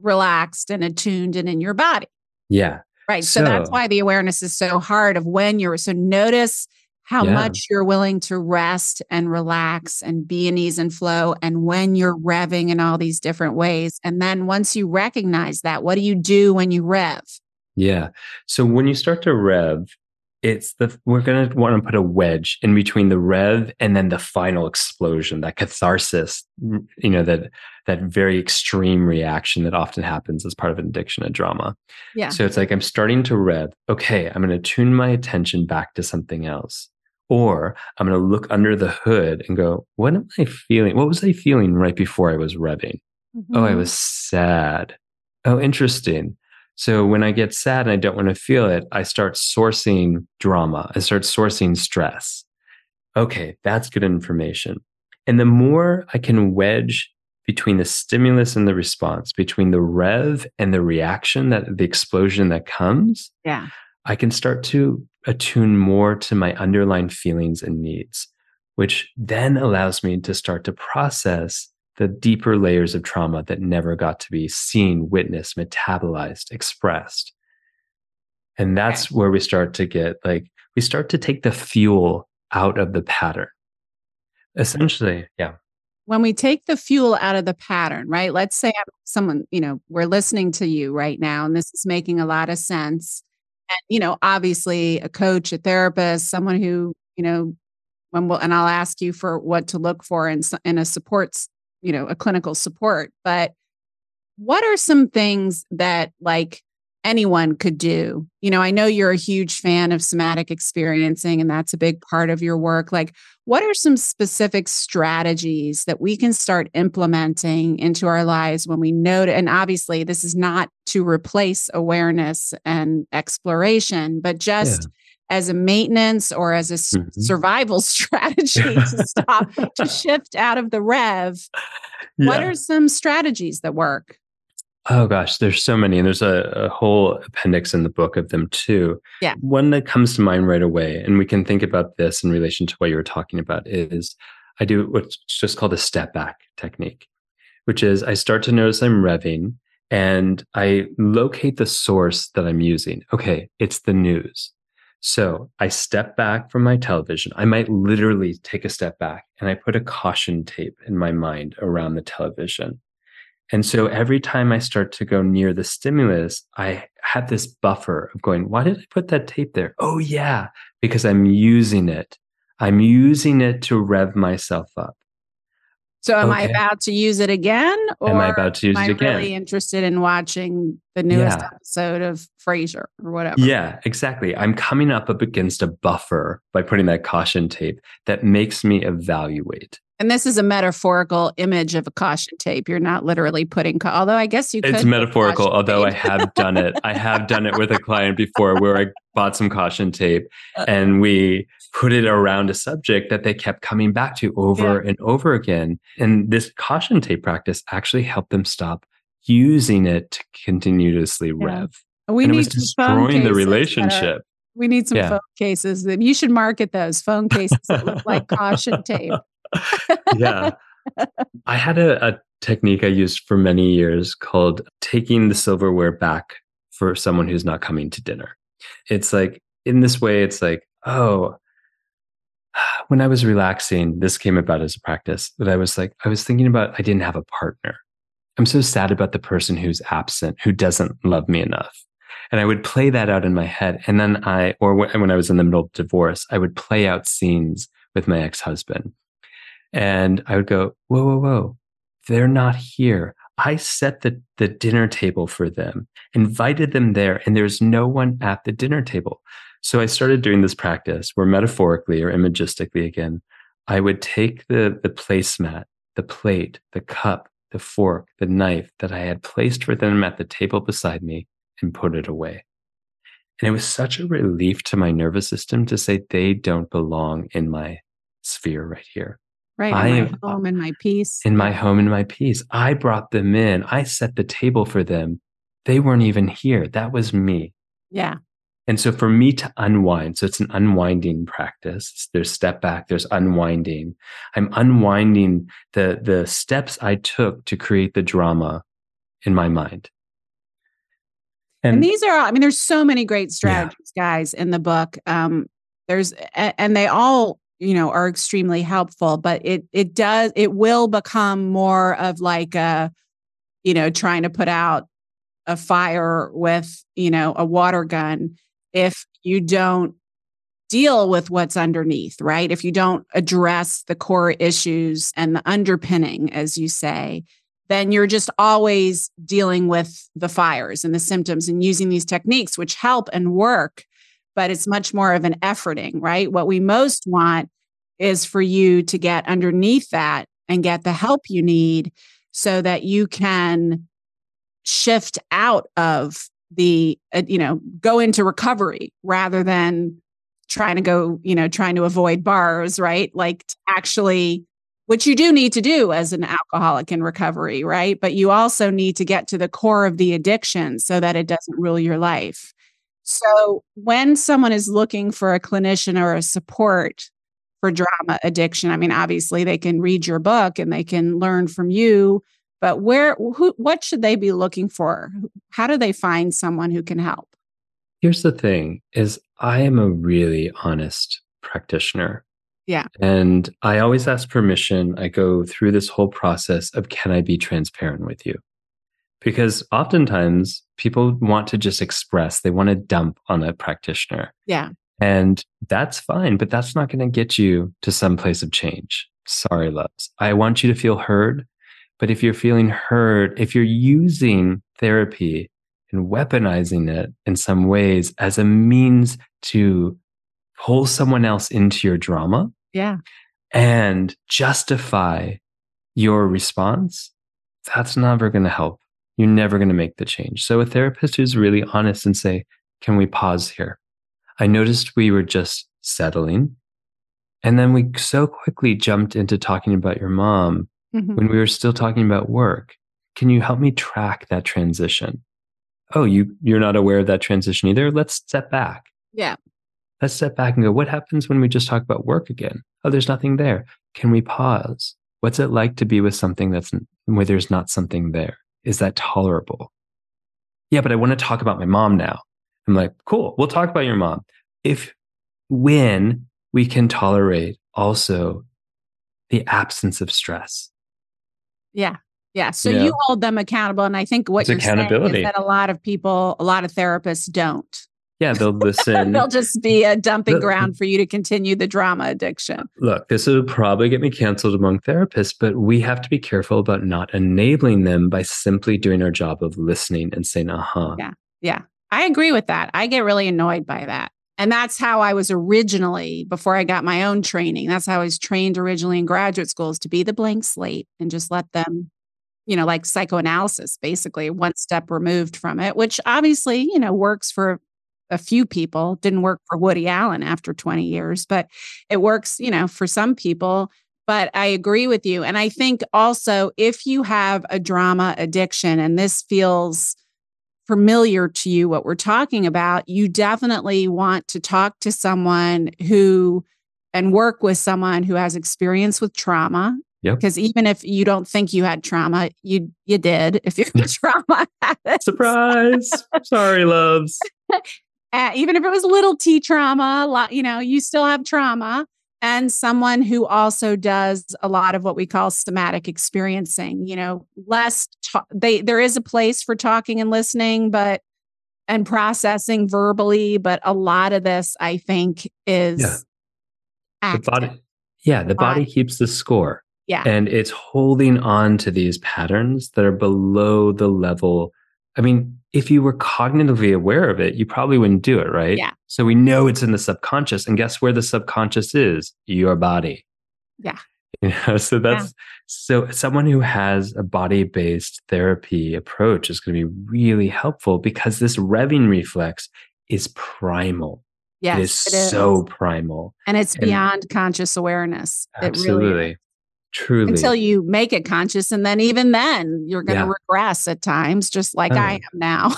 relaxed and attuned and in your body. Yeah. Right. So, that's why the awareness is so hard of when you're so notice how Yeah. much you're willing to rest and relax and be in ease and flow and when you're revving in all these different ways. And then once you recognize that, what do you do when you rev? Yeah. So when you start to rev, it's the we're gonna want to put a wedge in between the rev and then the final explosion, that catharsis, mm, you know, that that very extreme reaction that often happens as part of an addiction and drama. Yeah. So it's like I'm starting to rev. Okay, I'm gonna tune my attention back to something else. Or I'm gonna look under the hood and go, what am I feeling? What was I feeling right before I was revving? Oh, I Mhm. was sad. Oh, interesting. So when I get sad and I don't want to feel it, I start sourcing drama. I start sourcing stress. Okay, that's good information. And the more I can wedge between the stimulus and the response, between the rev and the reaction that the explosion that comes, Yeah. I can start to attune more to my underlying feelings and needs, which then allows me to start to process the deeper layers of trauma that never got to be seen, witnessed, metabolized, expressed. And that's where we start to get like, we start to take the fuel out of the pattern. Essentially, yeah. when we take the fuel out of the pattern, right? Let's say I'm someone, you know, we're listening to you right now, and this is making a lot of sense. And, you know, obviously a coach, a therapist, someone who, you know, when we'll, and I'll ask you for what to look for in, in a supports, you know, a clinical support. But what are some things that like anyone could do? You know, I know you're a huge fan of somatic experiencing, and that's a big part of your work. Like, what are some specific strategies that we can start implementing into our lives when we know and obviously this is not to replace awareness and exploration but just as a maintenance or as a Mhm. survival strategy to stop to shift out of the rev what are some strategies that work Oh gosh, there's so many, and there's a, a whole appendix in the book of them too. Yeah. One that comes to mind right away, and we can think about this in relation to what you were talking about, is I do what's just called a step back technique, which is I start to notice I'm revving and I locate the source that I'm using. Okay, it's the news. So I step back from my television. I might literally take a step back and I put a caution tape in my mind around the television. And so every time I start to go near the stimulus, I have this buffer of going, why did I put that tape there? Oh, yeah, because I'm using it. I'm using it to rev myself up. So am i about to use it again or Am I about to use am it I again? really interested in watching the newest Yeah. episode of frasier or whatever Yeah, exactly. I'm coming up against a buffer by putting that caution tape that makes me evaluate. And this is a metaphorical image of a caution tape. You're not literally putting, although I guess you could. It's metaphorical, although I have done it. I have done it with a client before where I bought some caution tape and we put it around a subject that they kept coming back to over and over again. And this caution tape practice actually helped them stop using it to continuously rev. we and it need was some phone destroying the relationship. we need some Yeah. phone cases that you should market those phone cases that look like caution tape. yeah. I had a, a technique I used for many years called taking the silverware back for someone who's not coming to dinner. It's like, in this way, it's like, oh, when I was relaxing, this came about as a practice, that I was like, I was thinking about I didn't have a partner. I'm so sad about the person who's absent, who doesn't love me enough. And I would play that out in my head. And then I, or when I was in the middle of divorce, I would play out scenes with my ex husband. And I would go, whoa, whoa, whoa, they're not here. I set the, the dinner table for them, invited them there, and there's no one at the dinner table. So I started doing this practice where metaphorically or imagistically again, I would take the, the placemat, the plate, the cup, the fork, the knife that I had placed for them at the table beside me and put it away. And it was such a relief to my nervous system to say they don't belong in my sphere right here Right. I in my am- home and my peace. in my home in my peace. I brought them in. I set the table for them. They weren't even here. That was me. yeah. And so for me to unwind, so it's an unwinding practice. There's step back, there's unwinding. I'm unwinding the, the steps I took to create the drama in my mind. And, and these are, I mean, there's so many great strategies, yeah. guys, in the book. Um, there's, and they all, you know, are extremely helpful, but it, it does, it will become more of like a, you know, trying to put out a fire with, you know, a water gun if you don't deal with what's underneath, right? If you don't address the core issues and the underpinning, as you say, then you're just always dealing with the fires and the symptoms and using these techniques, which help and work, but it's much more of an efforting, right? What we most want is for you to get underneath that and get the help you need so that you can shift out of the uh, you know go into recovery rather than trying to go you know trying to avoid bars right? Like actually which you do need to do as an alcoholic in recovery right? But you also need to get to the core of the addiction so that it doesn't rule your life. So when someone is looking for a clinician or a support for drama addiction i mean obviously they can read your book and they can learn from you but where who what should they be looking for? How do they find someone who can help? Here's the thing is i am a really honest practitioner. Yeah. And i always ask permission. I go through this whole process of can i be transparent with you? Because oftentimes people want to just express they want to dump on a practitioner. Yeah. And that's fine but that's not going to get you to some place of change. Sorry loves. I want you to feel heard but if you're feeling hurt, if you're using therapy and weaponizing it in some ways as a means to pull someone else into your drama, yeah, and justify your response, that's never going to help. You're never going to make the change. So a therapist who's really honest and say, "Can we pause here? I noticed we were just settling, and then we so quickly jumped into talking about your mom mm-hmm. when we were still talking about work. Can you help me track that transition? Oh, you you're not aware of that transition either. Let's step back. Yeah. Let's step back and go, what happens when we just talk about work again? Oh, there's nothing there. Can we pause? What's it like to be with something that's where there's not something there? Is that tolerable? Yeah, but I want to talk about my mom now. I'm like, cool, we'll talk about your mom. If when we can tolerate also the absence of stress, yeah. Yeah. So you, you hold them accountable. And I think what it's you're accountability. saying is that a lot of people, a lot of therapists don't. Yeah, they'll listen. they'll just be a dumping ground for you to continue the drama addiction. Look, this will probably get me canceled among therapists, but we have to be careful about not enabling them by simply doing our job of listening and saying, uh huh. Yeah. Yeah. I agree with that. I get really annoyed by that. And that's how I was originally, before I got my own training. That's how I was trained originally in graduate schools to be the blank slate and just let them, you know, like psychoanalysis, basically one step removed from it, which obviously, you know, works for a few people. Didn't work for Woody Allen after 20 years, but it works, you know, for some people. But I agree with you. And I think also if you have a drama addiction and this feels, familiar to you what we're talking about, you definitely want to talk to someone who and work with someone who has experience with trauma. Yep. Because even if you don't think you had trauma, you you did. If you're trauma, surprise! Sorry, loves. uh, even if it was little t trauma, you know, you still have trauma and someone who also does a lot of what we call somatic experiencing you know less ta- they there is a place for talking and listening but and processing verbally but a lot of this i think is yeah. the body yeah the body. keeps the score. Yeah. And it's holding on to these patterns that are below the level i mean if you were cognitively aware of it, you probably wouldn't do it, right? Yeah. So we know it's in the subconscious. And guess where the subconscious is? Your body. Yeah. You know, so that's yeah. so someone who has a body-based therapy approach is going to be really helpful because this revving reflex is primal. Yes, it is, it is. so primal. And it's beyond and conscious awareness. Absolutely. Really Truly. Until you make it conscious. And then even then you're going to yeah. regress at times, just like I uh. am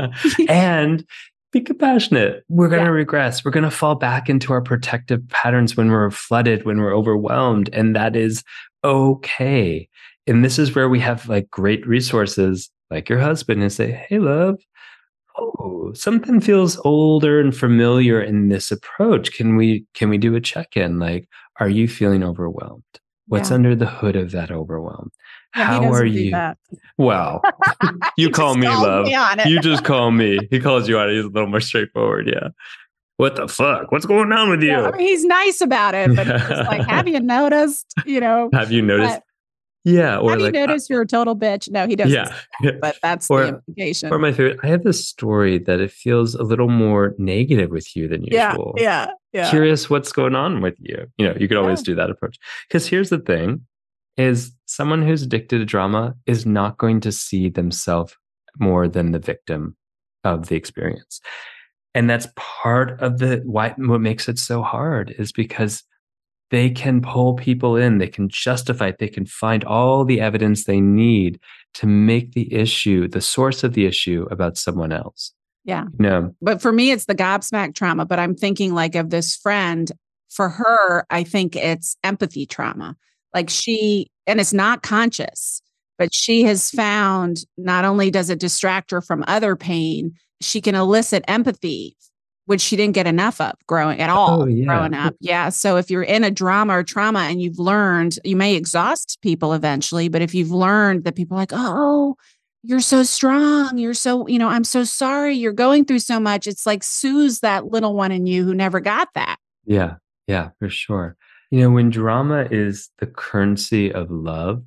now. and be compassionate. We're going to Yeah. regress. We're going to fall back into our protective patterns when we're flooded, when we're overwhelmed. And that is okay. And this is where we have like great resources like your husband and say, Hey, love, oh, something feels older and familiar in this approach. Can we, can we do a check-in? Like, are you feeling overwhelmed? What's Yeah. under the hood of that overwhelm? How are you? Well, you call me love. me. You just call me. He calls you out. He's a little more straightforward. Yeah. What the fuck? What's going on with you? Yeah, I mean, he's nice about it, but he's like, have you noticed? You know, Have you noticed? Yeah. Or have like, you noticed you're a total bitch? No, he doesn't. yeah. that, but that's Or- the implication. Or my favorite. I have this story that it feels a little more negative with you than yeah, usual. yeah, yeah. Curious what's going on with you. You know, you could always Yeah. do that approach. Because here's the thing is someone who's addicted to drama is not going to see themselves more than the victim of the experience. And that's part of the why what makes it so hard is because they can pull people in, they can justify it, they can find all the evidence they need to make the issue, the source of the issue about someone else. Yeah. You know, But for me, it's the gobsmack trauma. But I'm thinking like of this friend. For her, I think it's empathy trauma. Like she, and it's not conscious, but she has found not only does it distract her from other pain, she can elicit empathy, which she didn't get enough of growing at all Oh, yeah. growing up. Yeah. So if you're in a drama or trauma and you've learned, you may exhaust people eventually, but if you've learned that people are like, oh, you're so strong. You're so, you know, I'm so sorry you're going through so much. It's like soothes that little one in you who never got that. Yeah, yeah, for sure. You know, when drama is the currency of love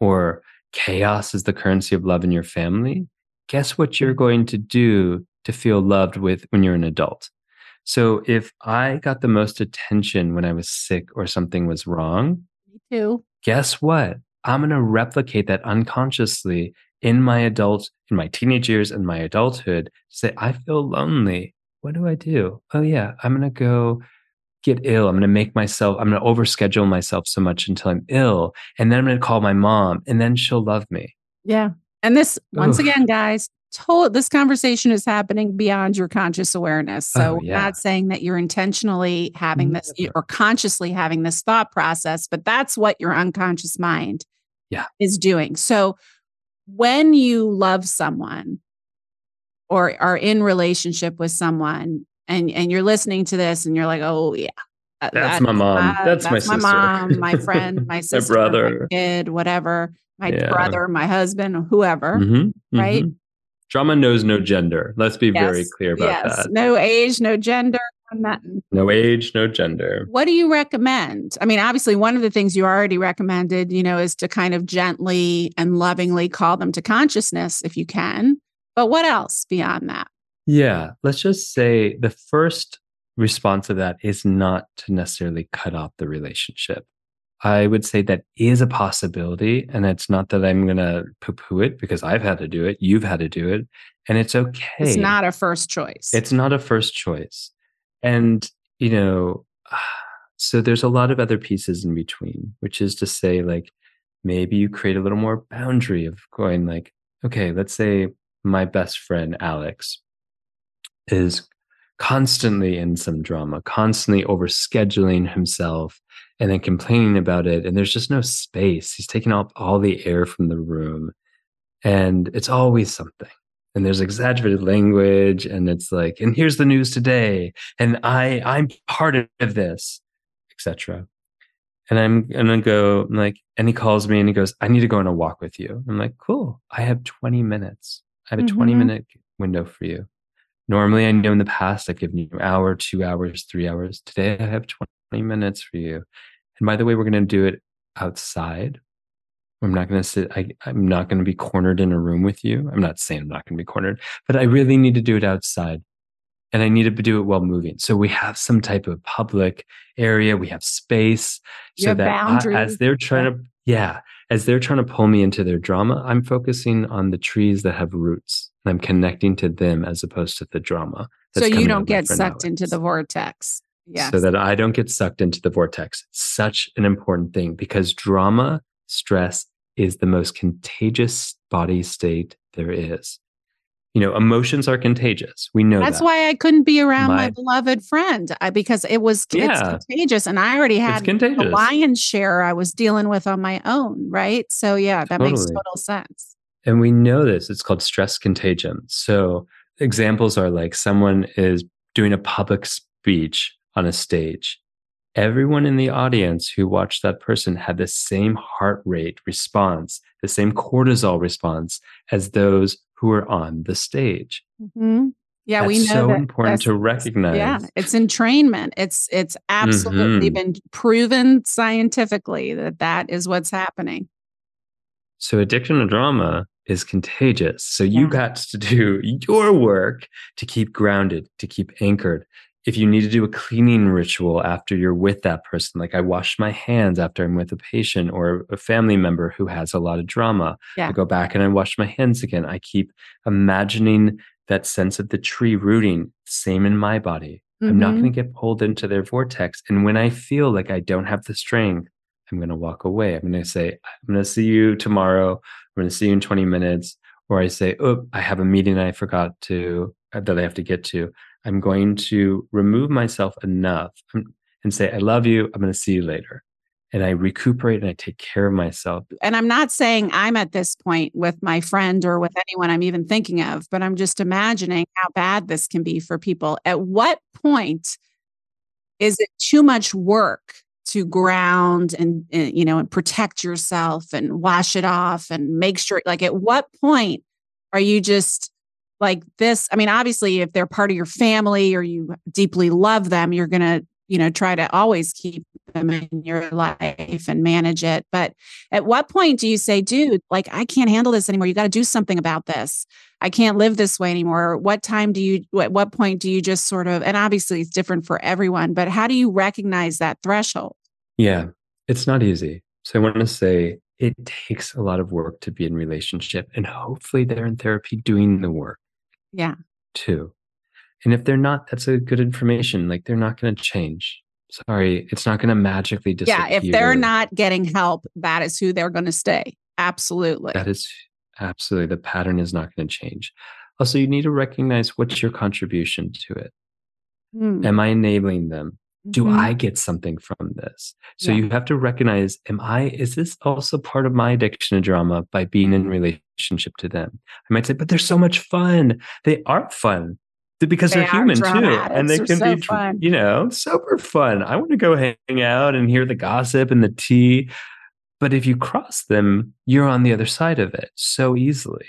or chaos is the currency of love in your family, guess what you're mm-hmm. going to do to feel loved with when you're an adult? So if I got the most attention when I was sick or something was wrong, Me too. guess what? I'm going to replicate that unconsciously in my adult, in my teenage years and my adulthood. Say, I feel lonely. What do I do? Oh, yeah, I'm going to go get ill. I'm going to make myself, I'm going to overschedule myself so much until I'm ill. And then I'm going to call my mom and then she'll love me. Yeah. And this, once Oof. again, guys, told this conversation is happening beyond your conscious awareness. So Oh, yeah. not saying that you're intentionally having this or consciously having this thought process, but that's what your unconscious mind Yeah. is doing. So when you love someone or are in relationship with someone and and you're listening to this and you're like, oh yeah. that- That's that- my mom. uh, That's my sister. mom, my friend, my sister, brother. my kid, whatever, my Yeah. brother, my husband, whoever. Mhm, right? mhm. Drama knows no gender. Let's be very clear about yes. that. No age, no gender, nothing. No age, no gender. What do you recommend? I mean, obviously, one of the things you already recommended, you know, is to kind of gently and lovingly call them to consciousness if you can. But what else beyond that? Yeah, let's just say the first response to that is not to necessarily cut off the relationship. I would say that is a possibility. And it's not that I'm going to poo poo it because I've had to do it. You've had to do it. And it's okay. It's not a first choice. It's not a first choice. And, you know, so there's a lot of other pieces in between, which is to say, like, maybe you create a little more boundary of going, like, okay, let's say my best friend, Alex, is constantly in some drama, constantly overscheduling himself and then complaining about it. And there's just no space. He's taking up all the air from the room. And it's always something and there's exaggerated language and it's like and here's the news today and i i'm part of this etc and i'm gonna go I'm like and he calls me and he goes i need to go on a walk with you i'm like cool i have 20 minutes i have a 20 Mhm. minute window for you normally i know in the past i've given you an hour two hours three hours today i have 20 minutes for you and by the way we're going to do it outside I'm not going to sit, I, I'm not going to be cornered in a room with you. I'm not saying I'm not going to be cornered, but I really need to do it outside and I need to do it while moving. So we have some type of public area, we have space You so have that I- as they're trying to, yeah, as they're trying to pull me into their drama, I'm focusing on the trees that have roots and I'm connecting to them as opposed to the drama. so you don't out of my get sucked into the vortex. Yes. so that I don't get sucked into the vortex. Such an important thing because drama, stress is the most contagious body state there is. you know, emotions are contagious. We know That's that. why I couldn't be around my, My- beloved friend I, because it was Yeah. it's contagious, and I already had contagious. lion's share I was dealing with on my own, right? So yeah, that makes total sense. And we know this. It's called stress contagion. So examples are like someone is doing a public speech on a stage. Everyone in the audience who watched that person had the same heart rate response, the same cortisol response as those who were on the stage. Mhm. Yeah, we know That's so that important to recognize. Yeah, it's entrainment. It's it's absolutely Mhm. been proven scientifically that that is what's happening. So addiction to drama is contagious. So you Yeah. got to do your work to keep grounded, to keep anchored. If you need to do a cleaning ritual after you're with that person, like I wash my hands after I'm with a patient or a family member who has a lot of drama, Yeah. I go back and I wash my hands again. I keep imagining that sense of the tree rooting, same in my body. I'm not Mhm. going to get pulled into their vortex. And when I feel like I don't have the strength, I'm going to walk away. I'm going to say, I'm going to see you tomorrow. I'm going to see you in 20 minutes. Or I say, oh, I have a meeting I forgot to, uh, that I have to get to. I'm going to remove myself enough and and say, I love you. I'm going to see you later. And I recuperate and I take care of myself. and I'm not saying I'm at this point with my friend or with anyone I'm even thinking of, but I'm just imagining how bad this can be for people. At what point is it too much work to ground and, and, you know and protect yourself and wash it off and make sure like at what point are you just like this I mean obviously if they're part of your family or you deeply love them you're going to you know try to always keep them in your life and manage it. But at what point do you say dude like i can't handle this anymore. You got to do something about this. I can't live this way anymore. What time do you at what point do you just sort of and obviously it's different for everyone but how do you recognize that threshold? Yeah, it's not easy. So I want to say it takes a lot of work to be in relationship and hopefully they're in therapy doing the work yeah too. And if they're not, that's a good information. Like they're not going to change. Sorry, it's not going to magically disappear. yeah if they're not getting help that is who they're going to stay absolutely That is absolutely the pattern is not going to change. Also, you need to recognize what's your contribution to it. Hmm. Am I enabling them? Do Mhm. I get something from this? So Yeah. you have to recognize, am I, is this also part of my addiction to drama by being in relationship to them? I might say, but they're so much fun. They are fun because They they're human too. And they can so be, fun. you know, super fun. I want to go hang out and hear the gossip and the tea. But if you cross them, you're on the other side of it so easily.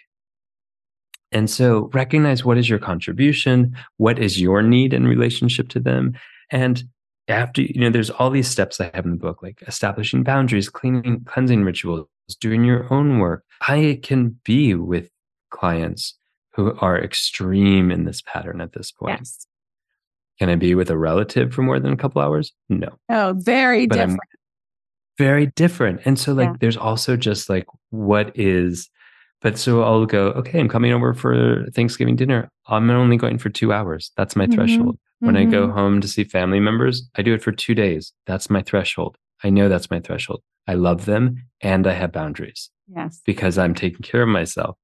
And so recognize what is your contribution, what is your need in relationship to them. And after, you know, there's all these steps I have in the book, like establishing boundaries, cleaning, cleansing rituals, doing your own work. I can be with clients who are extreme in this pattern at this point. yes Can I be with a relative for more than a couple hours? No. oh very But I'm- different very different. And so like Yeah. there's also just like what is but so I'll go, okay, I'm coming over for Thanksgiving dinner. I'm only going for two hours. That's my Mhm. threshold. When I go Mhm. home to see family members, I do it for two days. That's my threshold. I know that's my threshold. I love them and I have boundaries yes because I'm taking care of myself.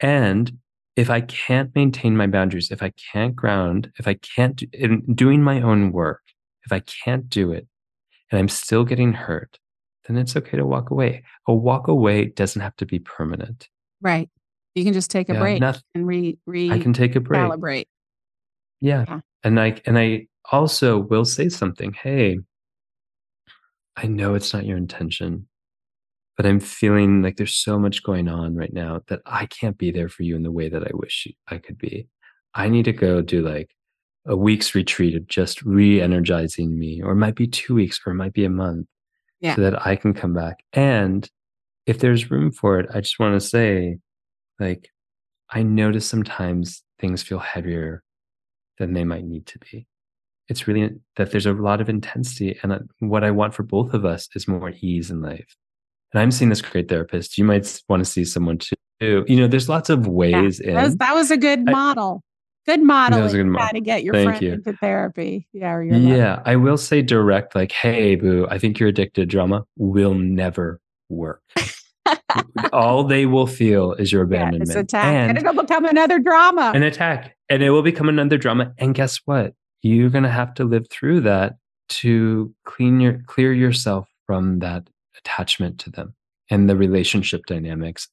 And if I can't maintain my boundaries, if I can't ground, if I can't do, in doing my own work, if I can't do it and I'm still getting hurt, then it's okay to walk away. A walk away doesn't have to be permanent. right you can just take a Yeah, break noth- and re re I can take a break. calibrate Yeah. Yeah. And I and I also will say something. Hey, I know it's not your intention, but I'm feeling like there's so much going on right now that I can't be there for you in the way that I wish I could be. I need to go do like a week's retreat of just re-energizing me, or it might be two weeks, or it might be a month, Yeah. so that I can come back. And if there's room for it, I just want to say, like, I notice sometimes things feel heavier than they might need to be. It's really that there's a lot of intensity, and what I want for both of us is more ease in life. And I'm seeing this great therapist. You might want to see someone too. You know, there's lots of Yeah, ways that, was, that was a good I- model. Good model. was a good model. to get your Thank friend you. into therapy. Yeah, or your lover. Yeah, I will say direct, like, hey, boo, I think you're addicted to drama will never work. all they will feel is your abandonment. Yeah, attack. And, and, it'll become another drama. An attack. And it will become another drama. And guess what? You're gonna have to live through that to clean your clear yourself from that attachment to them and the relationship dynamics.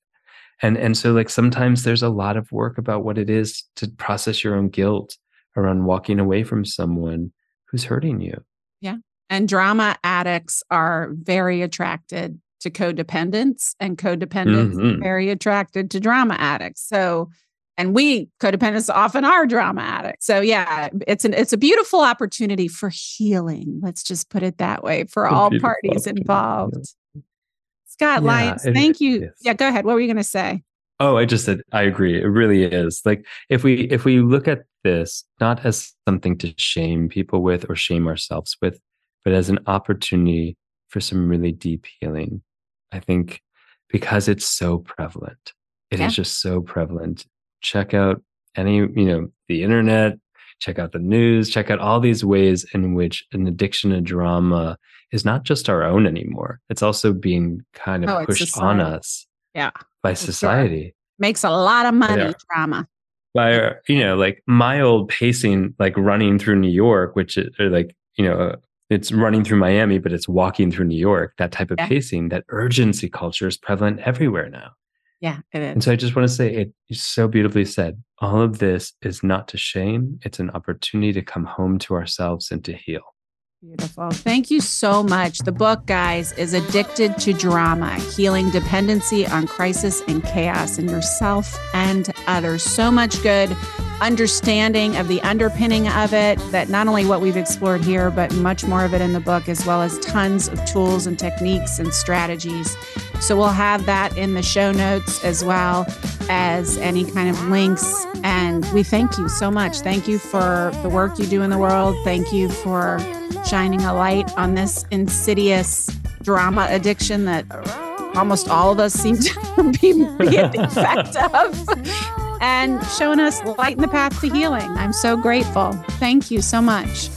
And and so like sometimes there's a lot of work about what it is to process your own guilt around walking away from someone who's hurting you. Yeah. And drama addicts are very attracted to codependence, and codependents mm-hmm. very attracted to drama addicts. So, and we codependents often are drama addicts. So, yeah, it's an it's a beautiful opportunity for healing. Let's just put it that way for all parties involved. Scott yeah, Lyons, thank you. Yeah, go ahead. What were you going to say? Oh, I just said I agree. It really is. Like if we if we look at this not as something to shame people with or shame ourselves with, but as an opportunity for some really deep healing. I think because it's so prevalent. It yeah. is just so prevalent. Check out any, you know, the internet, check out the news, check out all these ways in which an addiction to drama is not just our own anymore. It's also being kind of oh, pushed on us. Yeah. By society. Sure. Makes a lot of money, yeah. drama. By you know, like my old pacing, like running through New York, which is like, you know, it's running through Miami, but it's walking through New York, that type of yeah. pacing, that urgency culture is prevalent everywhere now. Yeah, it is. And so I just want to say it is so beautifully said. All of this is not to shame, it's an opportunity to come home to ourselves and to heal. Beautiful. Thank you so much. The book, guys, is Addicted to Drama Healing Dependency on Crisis and Chaos in Yourself and Others. So much good understanding of the underpinning of it, that not only what we've explored here, but much more of it in the book, as well as tons of tools and techniques and strategies. So we'll have that in the show notes as well as any kind of links. And we thank you so much. Thank you for the work you do in the world. Thank you for shining a light on this insidious drama addiction that almost all of us seem to be, be the effect of and showing us light in the path to healing. I'm so grateful. Thank you so much.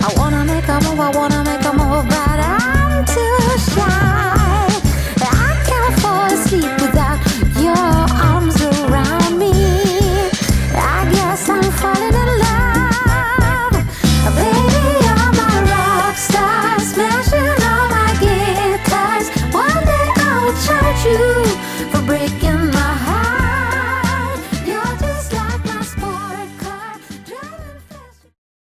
I wanna make a move, I wanna make a move, but I'm too shy.